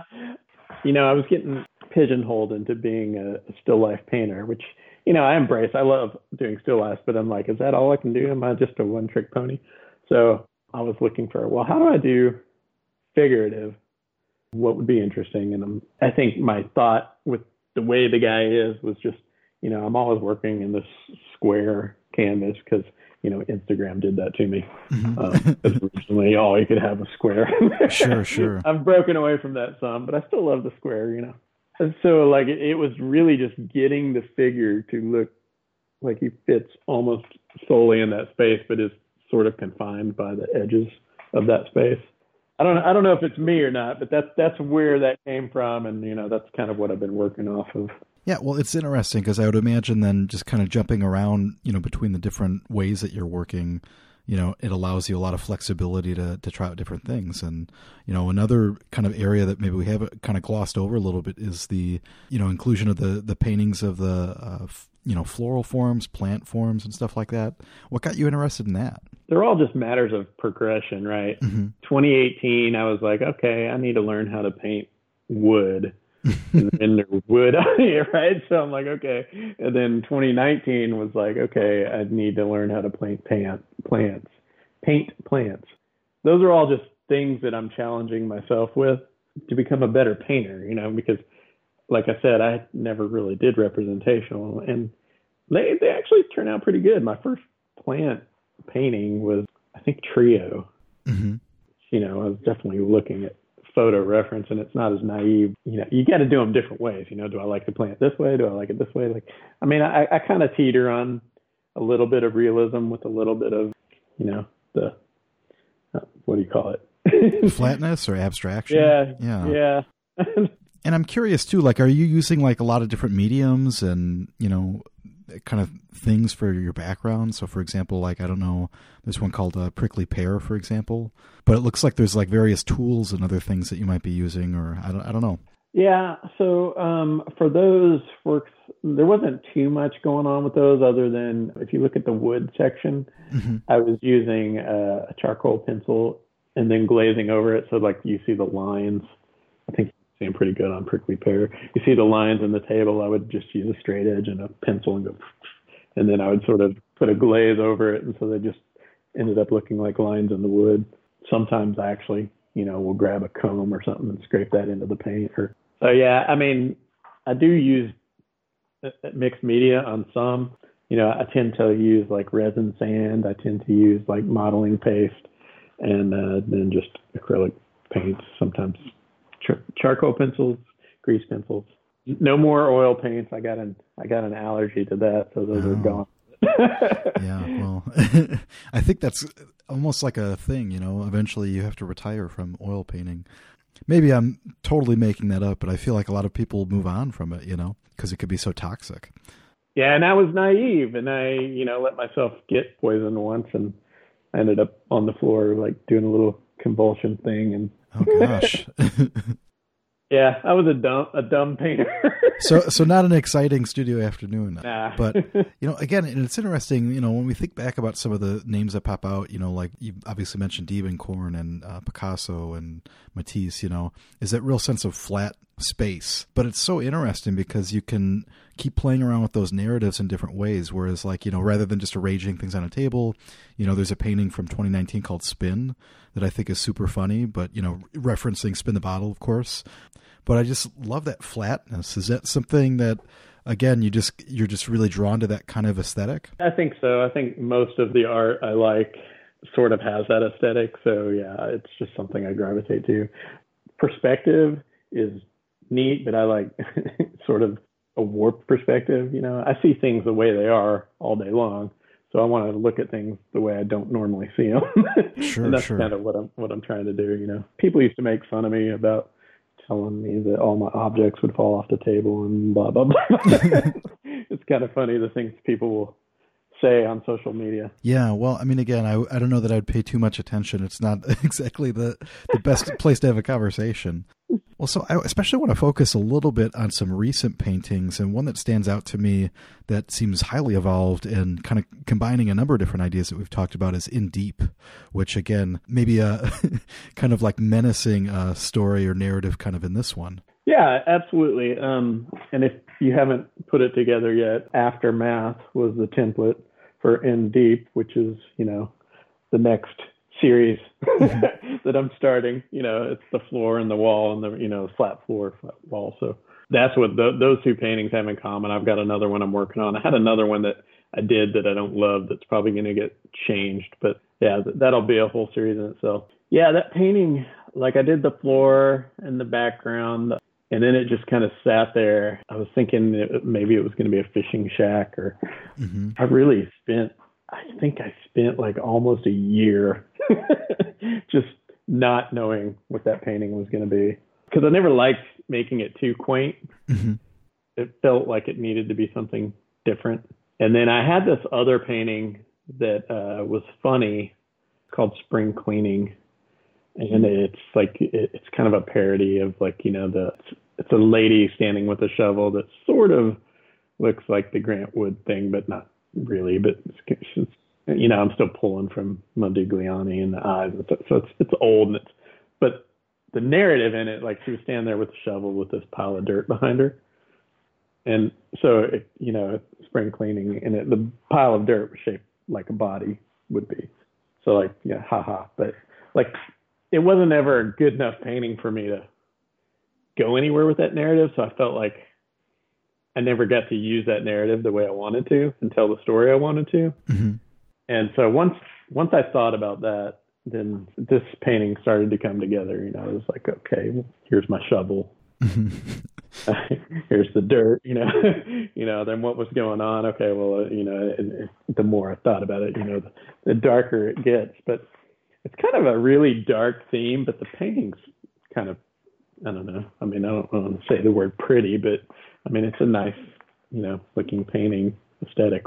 you know, I was getting pigeonholed into being a, a still life painter, which you know I embrace. I love doing still life, but I'm like, is that all I can do? Am I just a one-trick pony? So I was looking for, well, how do I do figurative, what would be interesting. And I'm, I think my thought with the way the guy is was just, you know, I'm always working in this square canvas because, you know, Instagram did that to me. Mm-hmm. Um, originally, all you could have a square. sure, sure. I've broken away from that some, but I still love the square, you know. And so, like, it, it was really just getting the figure to look like he fits almost solely in that space, but is sort of confined by the edges of that space. I don't I don't know if it's me or not, but that's that's where that came from, and you know that's kind of what I've been working off of. Yeah, well, it's interesting because I would imagine then just kind of jumping around, you know, between the different ways that you're working, you know, it allows you a lot of flexibility to to try out different things. And you know, another kind of area that maybe we have kind of glossed over a little bit is the you know inclusion of the the paintings of the uh, you know floral forms, plant forms, and stuff like that. What got you interested in that? they're all just matters of progression, right? Mm-hmm. 2018, I was like, okay, I need to learn how to paint wood. And then there's wood on here, right? So I'm like, okay. And then 2019 was like, okay, I need to learn how to paint plant, plants, paint plants. Those are all just things that I'm challenging myself with to become a better painter, you know, because like I said, I never really did representational, and they they actually turn out pretty good. My first plant painting was I think trio. Mm-hmm. You know, I was definitely looking at photo reference, and it's not as naive. You know, you got to do them different ways. You know, do I like the plant this way? Do I like it this way? Like, I mean, I, I kind of teeter on a little bit of realism with a little bit of, you know, the uh, what do you call it? Flatness or abstraction? Yeah, yeah, yeah. and I'm curious too. Like, are you using like a lot of different mediums and you know, kind of things for your background? So, for example, like I don't know, there's one called a prickly pear, for example. But it looks like there's like various tools and other things that you might be using, or I don't, I don't know. Yeah. So um, for those works, there wasn't too much going on with those, other than if you look at the wood section, mm-hmm. I was using a, a charcoal pencil and then glazing over it, so like you see the lines. I think seem pretty good on prickly pear. You see the lines in the table. I would just use a straight edge and a pencil and go, and then I would sort of put a glaze over it, and so they just ended up looking like lines in the wood. Sometimes I actually, you know, will grab a comb or something and scrape that into the paint. Or so yeah, I mean, I do use mixed media on some. You know, I tend to use like resin sand. I tend to use like modeling paste, and uh, then just acrylic paints. Sometimes char- charcoal pencils, grease pencils. No more oil paints. I got an I got an allergy to that, so those oh. are gone. yeah, well, I think that's almost like a thing. You know, eventually you have to retire from oil painting. Maybe I'm totally making that up, but I feel like a lot of people move on from it. You know, because it could be so toxic. Yeah, and I was naive, and I, you know, let myself get poisoned once, and I ended up on the floor like doing a little convulsion thing, and Oh gosh. yeah, I was a dumb a dumb painter. so so not an exciting studio afternoon. Nah. But you know, again, and it's interesting, you know, when we think back about some of the names that pop out, you know, like you obviously mentioned Diebenkorn and uh, Picasso and Matisse, you know, is that real sense of flat space. But it's so interesting because you can keep playing around with those narratives in different ways. Whereas, like, you know, rather than just arranging things on a table, you know, there's a painting from 2019 called Spin that I think is super funny, but, you know, referencing Spin the Bottle, of course. But I just love that flatness. Is that something that again you just you're just really drawn to that kind of aesthetic i think so i think most of the art i like sort of has that aesthetic so yeah it's just something i gravitate to perspective is neat, but I like sort of a warped perspective. You know, I see things the way they are all day long, so I want to look at things the way I don't normally see them. sure, and that's sure. kind of what I'm what I'm trying to do. You know, people used to make fun of me about telling me that all my objects would fall off the table and blah blah blah. it's kind of funny the things people will say on social media. Yeah, well, I mean, again, I, I don't know that I'd pay too much attention. It's not exactly the the best place to have a conversation. Well, so I especially want to focus a little bit on some recent paintings, and one that stands out to me that seems highly evolved and kind of combining a number of different ideas that we've talked about is In Deep, which again, maybe a kind of like menacing uh, story or narrative kind of in this one. Yeah, absolutely. Um, and if you haven't put it together yet, Aftermath was the template for In Deep, which is, you know, the next series that I'm starting. You know, it's the floor and the wall and the, you know, flat floor, flat wall. So that's what the, those two paintings have in common. I've got another one I'm working on. I had another one that I did that I don't love that's probably going to get changed, but yeah, that'll be a whole series in itself. Yeah, that painting, like I did the floor and the background, and then it just kind of sat there. I was thinking it, maybe it was going to be a fishing shack, or mm-hmm. I really spent. I think I spent like almost a year just not knowing what that painting was going to be because I never liked making it too quaint. Mm-hmm. It felt like it needed to be something different. And then I had this other painting that uh, was funny called Spring Cleaning and it's like it's kind of a parody of like you know the it's a lady standing with a shovel that sort of looks like the Grant Wood thing, but not really. But it's, it's, you know, I'm still pulling from Modigliani and the eyes, And stuff. so it's it's old and it's but the narrative in it, like she was standing there with a shovel with this pile of dirt behind her, and so it, you know, spring cleaning, and it, the pile of dirt was shaped like a body would be. So like, yeah, haha. But like it wasn't ever a good enough painting for me to go anywhere with that narrative. So I felt like I never got to use that narrative the way I wanted to and tell the story I wanted to. Mm-hmm. And so once once I thought about that, then this painting started to come together. You know, it was like, okay, here's my shovel. here's the dirt. You know, you know. Then what was going on? Okay, well, uh, you know, and, and the more I thought about it, you know, the, the darker it gets. But it's kind of a really dark theme. But the painting's kind of, I don't know. I mean, I don't want to say the word pretty, but I mean, it's a nice, you know, looking painting aesthetic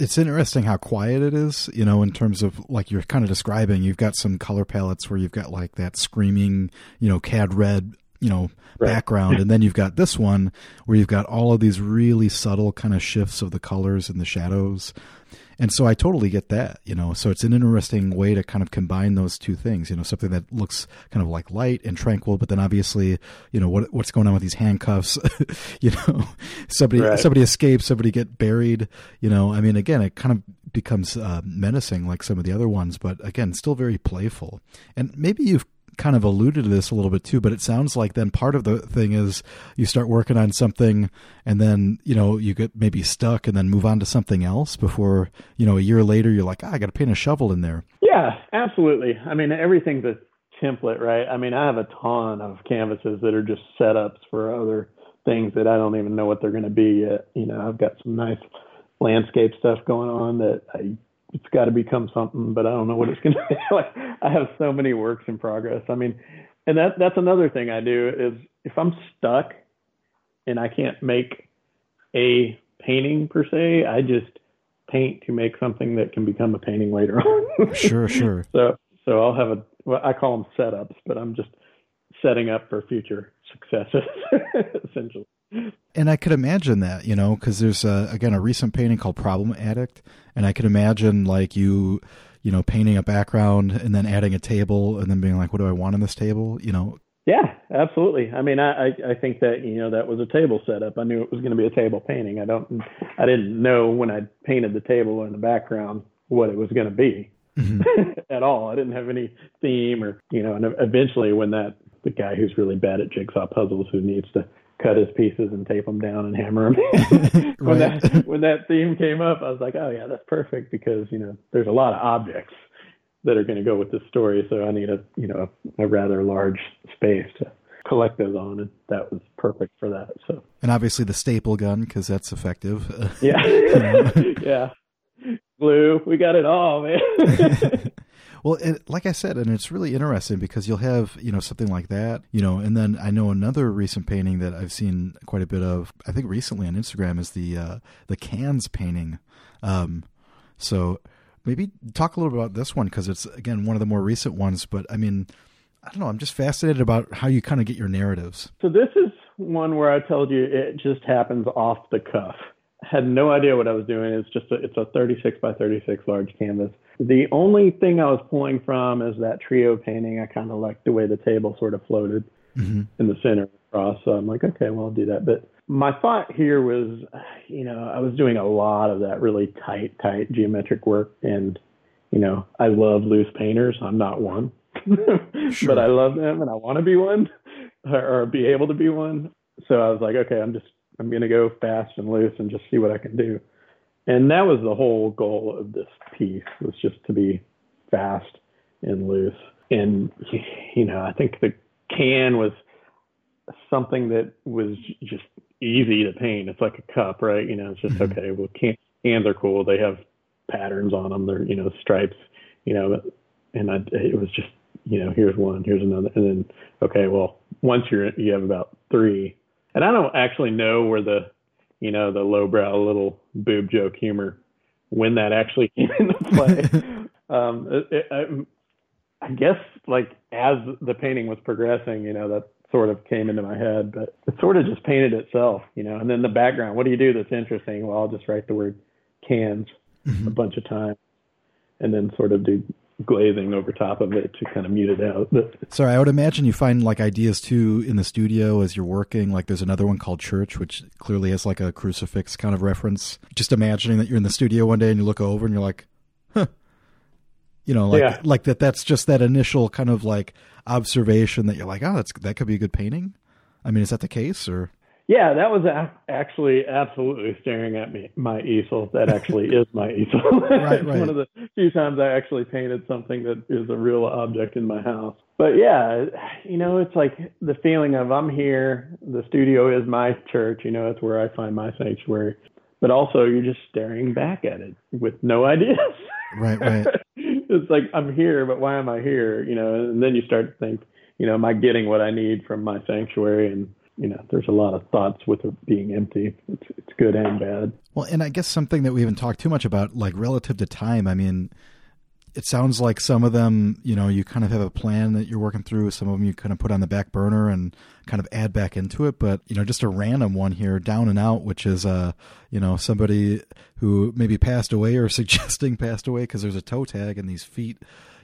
it's interesting how quiet it is, you know, in terms of like you're kind of describing. You've got some color palettes where you've got like that screaming, you know, cad red, you know, right. background, and then you've got this one where you've got all of these really subtle kind of shifts of the colors and the shadows. And so I totally get that, you know. So it's an interesting way to kind of combine those two things, you know, something that looks kind of like light and tranquil, but then obviously, you know, what what's going on with these handcuffs, you know, somebody right. somebody escapes, somebody get buried, you know. I mean, again, it kind of becomes uh, menacing like some of the other ones, but again, still very playful. And maybe you've kind of alluded to this a little bit too, but it sounds like then part of the thing is you start working on something and then, you know, you get maybe stuck and then move on to something else before, you know, a year later you're like, ah, I got to paint a shovel in there. Yeah, absolutely. I mean, everything's a template, right? I mean, I have a ton of canvases that are just setups for other things that I don't even know what they're going to be yet. You know, I've got some nice landscape stuff going on that I it's got to become something, but I don't know what it's going to be. like I have so many works in progress. I mean, and that that's another thing I do is if I'm stuck and I can't make a painting per se, I just paint to make something that can become a painting later on. sure, sure. So so I'll have a well, I call them setups, but I'm just setting up for future successes essentially. And I could imagine that, you know, because there's a, again a recent painting called Problem Addict, and I could imagine like you, you know, painting a background and then adding a table and then being like, what do I want on this table? You know. Yeah, absolutely. I mean, I I think that you know that was a table setup. I knew it was going to be a table painting. I don't, I didn't know when I painted the table in the background what it was going to be mm-hmm. at all. I didn't have any theme or you know. And eventually, when that the guy who's really bad at jigsaw puzzles who needs to cut his pieces and tape them down and hammer them. when that when that theme came up, I was like, oh yeah, that's perfect because you know there's a lot of objects that are going to go with this story, so I need a you know a, a rather large space to collect those on, and that was perfect for that. So and obviously the staple gun because that's effective. yeah, yeah, glue, we got it all, man. Well, like I said, and it's really interesting because you'll have you know something like that, you know, and then I know another recent painting that I've seen quite a bit of. I think recently on Instagram is the uh, the cans painting. Um, so maybe talk a little bit about this one because it's again one of the more recent ones. But I mean, I don't know. I'm just fascinated about how you kind of get your narratives. So this is one where I told you it just happens off the cuff had no idea what I was doing. It's just a, it's a 36 by 36 large canvas. The only thing I was pulling from is that trio painting. I kind of liked the way the table sort of floated mm-hmm. in the center across. So I'm like, okay, well, I'll do that. But my thought here was, you know, I was doing a lot of that really tight, tight geometric work. And, you know, I love loose painters. I'm not one, sure. but I love them and I want to be one or, or be able to be one. So I was like, okay, I'm just I'm going to go fast and loose and just see what I can do. And that was the whole goal of this piece was just to be fast and loose. And you know, I think the can was something that was just easy to paint. It's like a cup, right? You know, it's just mm-hmm. okay. Well, can, cans are cool. They have patterns on them. They're you know stripes. You know, and I, it was just you know here's one, here's another, and then okay, well once you're you have about three, and I don't actually know where the, you know, the lowbrow little boob joke humor, when that actually came into play. um, it, it, I, I guess like as the painting was progressing, you know, that sort of came into my head, but it sort of just painted itself, you know. And then the background, what do you do that's interesting? Well, I'll just write the word cans mm-hmm. a bunch of times, and then sort of do glazing over top of it to kind of mute it out. Sorry, I would imagine you find like ideas too in the studio as you're working. Like there's another one called Church, which clearly has like a crucifix kind of reference. Just imagining that you're in the studio one day and you look over and you're like, huh. You know, like yeah. like that. That's just that initial kind of like observation that you're like, oh, that's that could be a good painting. I mean, is that the case or? Yeah, that was a- actually absolutely staring at me my easel. That actually is my easel. right, right. one of the few times I actually painted something that is a real object in my house. But yeah, you know, it's like the feeling of I'm here. The studio is my church. You know, it's where I find my sanctuary. But also, you're just staring back at it with no ideas. Right, right. it's like I'm here, but why am I here? You know, and then you start to think, you know, am I getting what I need from my sanctuary? And you know, there's a lot of thoughts with it being empty. It's it's good and bad. Well, and I guess something that we haven't talked too much about, like relative to time. I mean, it sounds like some of them, you know, you kind of have a plan that you're working through. Some of them you kind of put on the back burner and kind of add back into it. But you know, just a random one here, down and out, which is uh, you know, somebody who maybe passed away or suggesting passed away because there's a toe tag in these feet.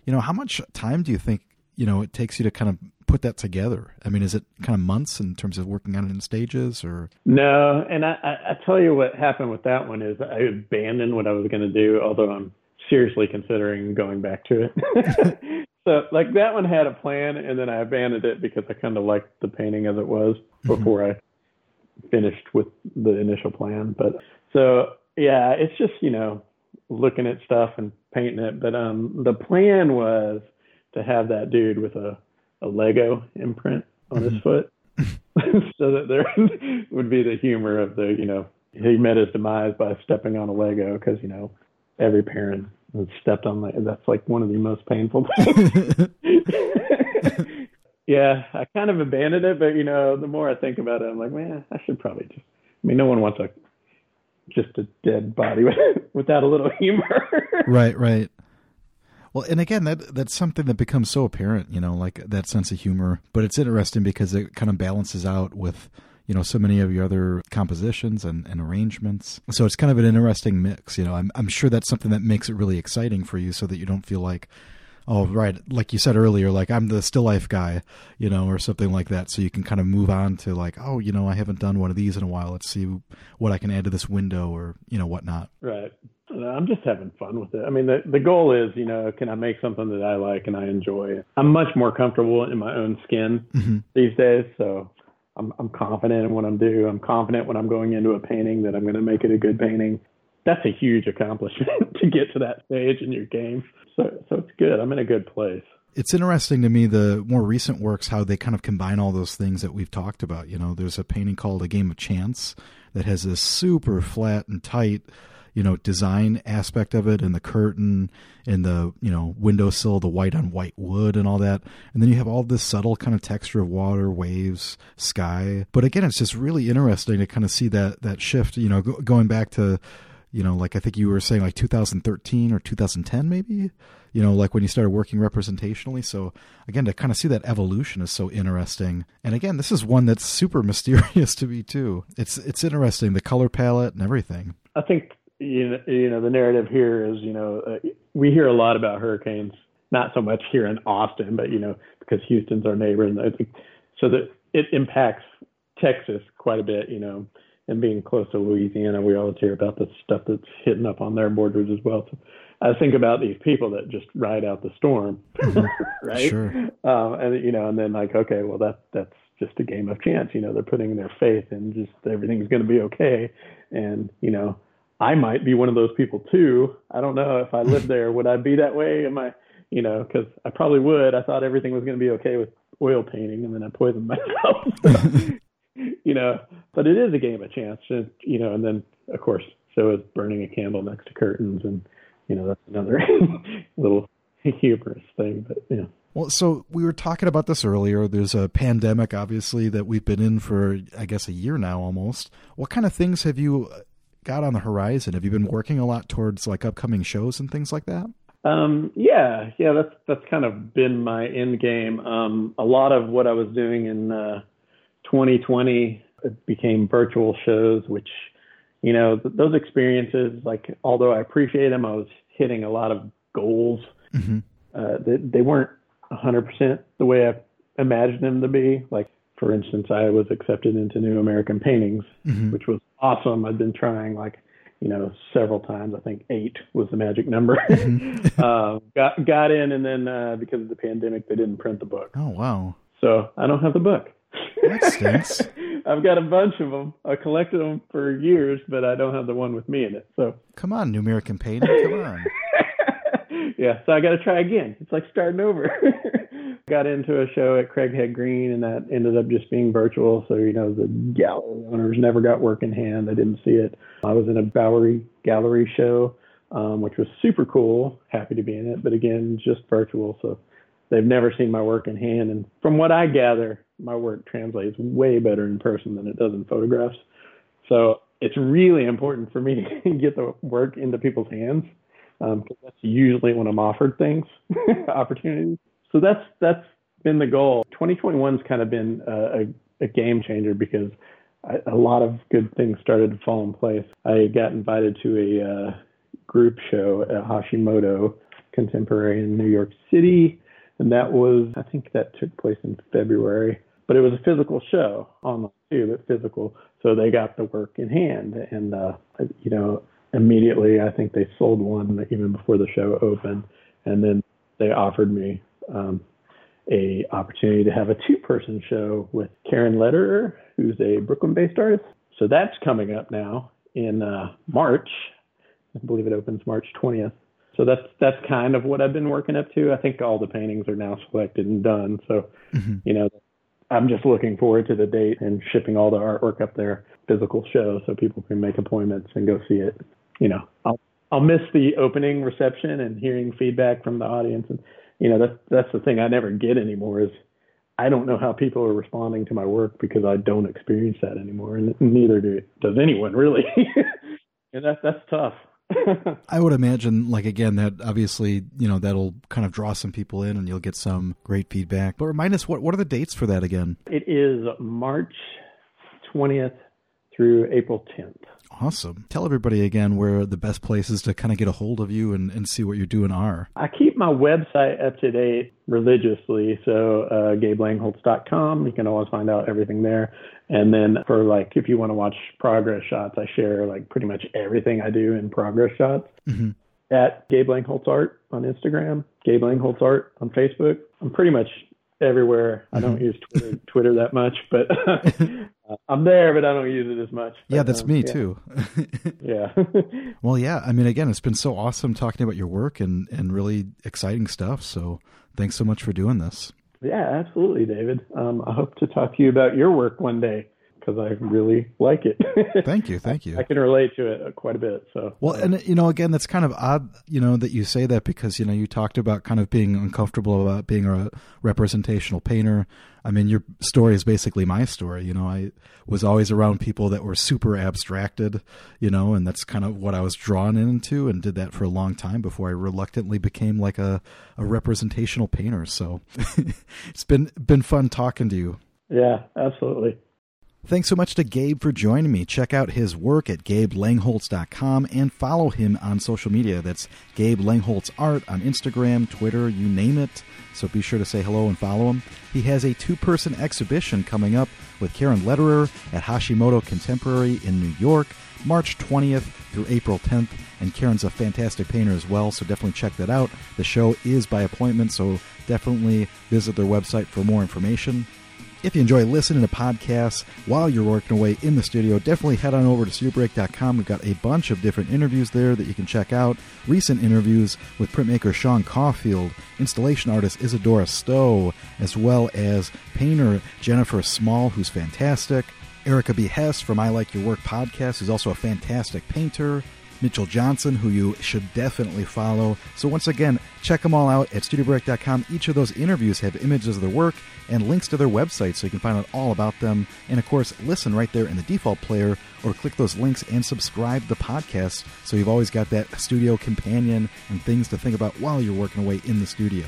You know, how much time do you think you know it takes you to kind of put that together? I mean, is it kind of months in terms of working on it in stages, or no? And I, I, tell you what happened with that one is I abandoned what I was going to do, although I'm seriously considering going back to it. so like that one had a plan, and then I abandoned it because I kind of liked the painting as it was before mm-hmm. I finished with the initial plan. But so yeah, it's just you know looking at stuff and painting it. But um, the plan was to have that dude with a, a Lego imprint on his mm-hmm. foot so that there would be the humor of the, you know, he met his demise by stepping on a Lego because, you know, every parent has stepped on that. That's like one of the most painful things. yeah, I kind of abandoned it, but, you know, the more I think about it, I'm like, man, I should probably just, I mean, no one wants a, just a dead body without a little humor. right, right. Well, and again, that that's something that becomes so apparent, you know, like that sense of humor. But it's interesting because it kind of balances out with, you know, so many of your other compositions and, and arrangements. So it's kind of an interesting mix. You know, I'm I'm sure that's something that makes it really exciting for you, so that you don't feel like, oh, right, like you said earlier, like I'm the still life guy, you know, or something like that. So you can kind of move on to like, oh, you know, I haven't done one of these in a while. Let's see what I can add to this window, or you know, whatnot. Right. I'm just having fun with it. I mean, the the goal is, you know, can I make something that I like and I enjoy? I'm much more comfortable in my own skin mm-hmm. these days, so I'm I'm confident in what I'm doing. I'm confident when I'm going into a painting that I'm going to make it a good painting. That's a huge accomplishment to get to that stage in your game. So so it's good. I'm in a good place. It's interesting to me the more recent works how they kind of combine all those things that we've talked about. You know, there's a painting called A Game of Chance that has this super flat and tight you know design aspect of it and the curtain and the you know windowsill the white on white wood and all that and then you have all this subtle kind of texture of water waves sky but again it's just really interesting to kind of see that that shift you know go, going back to you know like i think you were saying like 2013 or 2010 maybe? You know like when you started working representationally. So again to kind of see that evolution is so interesting. And again this is one that's super mysterious to me too. It's it's interesting the color palette and everything. I think you know, you know the narrative here is you know uh, we hear a lot about hurricanes not so much here in Austin but you know because Houston's our neighbor. And I think so that it impacts Texas quite a bit you know and being close to Louisiana we always hear about the stuff that's hitting up on their borders as well so I think about these people that just ride out the storm mm-hmm. right sure. um, and you know and then like okay well that that's just a game of chance you know they're putting their faith in just everything's going to be okay and you know I might be one of those people too. I don't know if I lived there, would I be that way? Am I, you know, because I probably would. I thought everything was going to be okay with oil painting, and then I poisoned myself. you know, but it is a game of chance, and, you know. And then, of course, so is burning a candle next to curtains, and you know that's another little humorous thing. But yeah. Well, so we were talking about this earlier. There's a pandemic, obviously, that we've been in for, I guess, a year now almost. What kind of things have you got on the horizon? Have you been working a lot towards like upcoming shows and things like that? Um, yeah, yeah, that's that's kind of been my end game. Um, a lot of what I was doing in uh, 2020 it became virtual shows, which you know th- those experiences, like although I appreciate them, I was hitting a lot of goals. Mm-hmm. Uh, they, they weren't 100% the way I imagined them to be. Like for instance, I was accepted into New American Paintings, mm-hmm. which was awesome. I'd been trying like, you know, several times. I think eight was the magic number. Mm-hmm. uh, got got in, and then uh, because of the pandemic, they didn't print the book. Oh wow! So I don't have the book. That stinks. I've got a bunch of them. I collected them for years, but I don't have the one with me in it. So come on, New American Painting, come on. yeah, so I got to try again. It's like starting over. got into a show at Craighead Green, and that ended up just being virtual. So you know the gallery owners never got work in hand. They didn't see it. I was in a Bowery Gallery show, um, which was super cool. Happy to be in it, but again, just virtual. So they've never seen my work in hand. And from what I gather, my work translates way better in person than it does in photographs. So it's really important for me to get the work into people's hands because um, that's usually when I'm offered things, opportunities. So that's that's been the goal. 2021's kind of been a, a, a game changer because I, a lot of good things started to fall in place. I got invited to a uh, group show at Hashimoto Contemporary in New York City and that was I think that took place in February. But it was a physical show online too, but physical. So they got the work in hand, and uh, you know immediately I think they sold one even before the show opened, and then they offered me um, a opportunity to have a two-person show with Karen Lederer, who's a Brooklyn-based artist. So that's coming up now in uh, March. I believe it opens March 20th so that's that's kind of what I've been working up to. I think all the paintings are now selected and done. So, mm-hmm. you know, I'm just looking forward to the date and shipping all the artwork up there, physical show, so people can make appointments and go see it. You know, I'll I'll miss the opening reception and hearing feedback from the audience, and you know that's that's the thing I never get anymore is I don't know how people are responding to my work because I don't experience that anymore, and neither do does anyone really. and that's that's tough. I would imagine, like again, that obviously you know that'll kind of draw some people in, and you'll get some great feedback. But remind us, what what are the dates for that again? It is March twentieth through April tenth. Awesome. Tell everybody again where the best places to kind of get a hold of you and, and see what you're doing are. I keep my website up to date religiously. So, uh, gabelangholtz.com. You can always find out everything there. And then for like, if you want to watch progress shots, I share like pretty much everything I do in progress shots mm-hmm. at Gabe Langholtz Art on Instagram, Gabe Langholtz Art on Facebook. I'm pretty much everywhere. I don't mm-hmm. use Twitter, Twitter that much, but uh, I'm there, but I don't use it as much. Yeah, that's um, me yeah. too. yeah. well, yeah. I mean, again, it's been so awesome talking about your work and and really exciting stuff. So, thanks so much for doing this. Yeah, absolutely, David. Um, I hope to talk to you about your work one day because I really like it. thank you, thank you. I can relate to it quite a bit. So well, and you know, again, that's kind of odd, you know, that you say that because you know you talked about kind of being uncomfortable about being a representational painter. I mean, your story is basically my story. You know, I was always around people that were super abstracted, you know, and that's kind of what I was drawn into and did that for a long time before I reluctantly became like a, a representational painter. So it's been been fun talking to you. Yeah, absolutely. Thanks so much to Gabe for joining me. Check out his work at gabelangholtz.com and follow him on social media. That's Gabe Langholtz Art on Instagram, Twitter, you name it. So be sure to say hello and follow him. He has a two person exhibition coming up with Karen Lederer at Hashimoto Contemporary in New York, March 20th through April 10th. And Karen's a fantastic painter as well, so definitely check that out. The show is by appointment, so definitely visit their website for more information. If you enjoy listening to podcasts while you're working away in the studio, definitely head on over to studiobreak.com. We've got a bunch of different interviews there that you can check out. Recent interviews with printmaker Sean Caulfield, installation artist Isadora Stowe, as well as painter Jennifer Small, who's fantastic. Erica B. Hess from I Like Your Work podcast, who's also a fantastic painter. Mitchell Johnson, who you should definitely follow. So, once again, check them all out at studiobreak.com. Each of those interviews have images of their work and links to their website so you can find out all about them. And, of course, listen right there in the default player or click those links and subscribe to the podcast so you've always got that studio companion and things to think about while you're working away in the studio.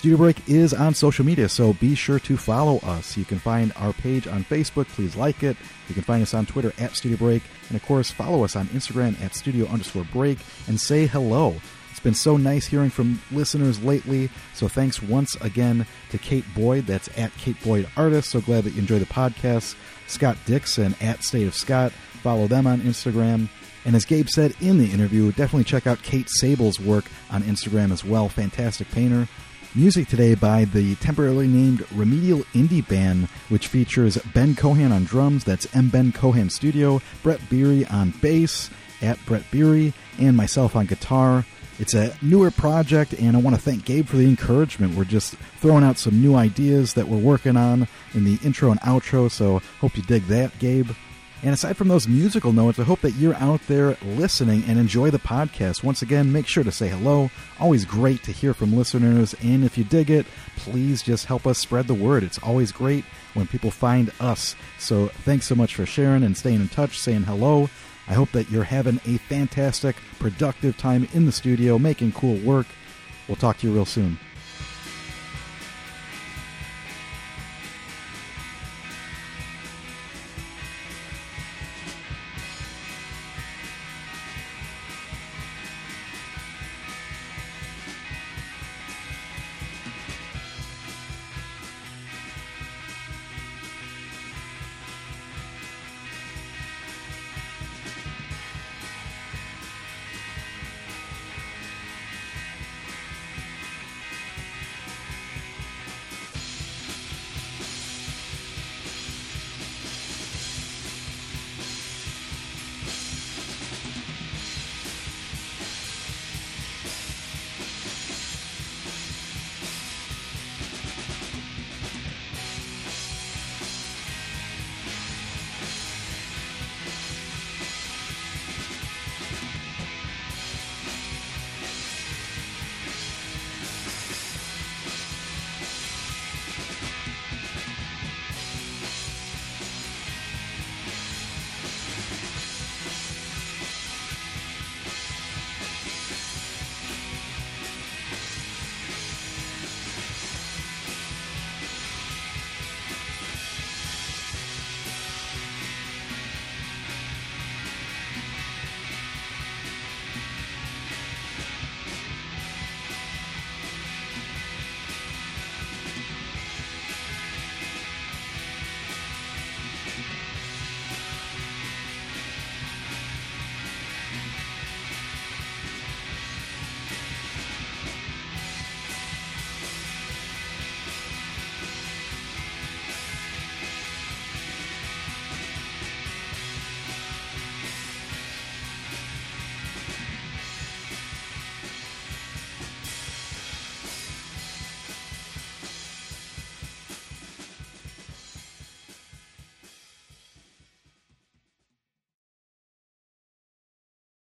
Studio Break is on social media, so be sure to follow us. You can find our page on Facebook. Please like it. You can find us on Twitter at Studio Break. And of course, follow us on Instagram at studio underscore break and say hello. It's been so nice hearing from listeners lately. So thanks once again to Kate Boyd. That's at Kate Boyd Artist. So glad that you enjoy the podcast. Scott Dixon at State of Scott. Follow them on Instagram. And as Gabe said in the interview, definitely check out Kate Sable's work on Instagram as well. Fantastic painter. Music today by the temporarily named Remedial Indie Band, which features Ben Cohan on drums, that's M. Ben Cohan Studio, Brett Beery on bass, at Brett Beery, and myself on guitar. It's a newer project, and I want to thank Gabe for the encouragement. We're just throwing out some new ideas that we're working on in the intro and outro, so hope you dig that, Gabe. And aside from those musical notes, I hope that you're out there listening and enjoy the podcast. Once again, make sure to say hello. Always great to hear from listeners. And if you dig it, please just help us spread the word. It's always great when people find us. So thanks so much for sharing and staying in touch, saying hello. I hope that you're having a fantastic, productive time in the studio, making cool work. We'll talk to you real soon.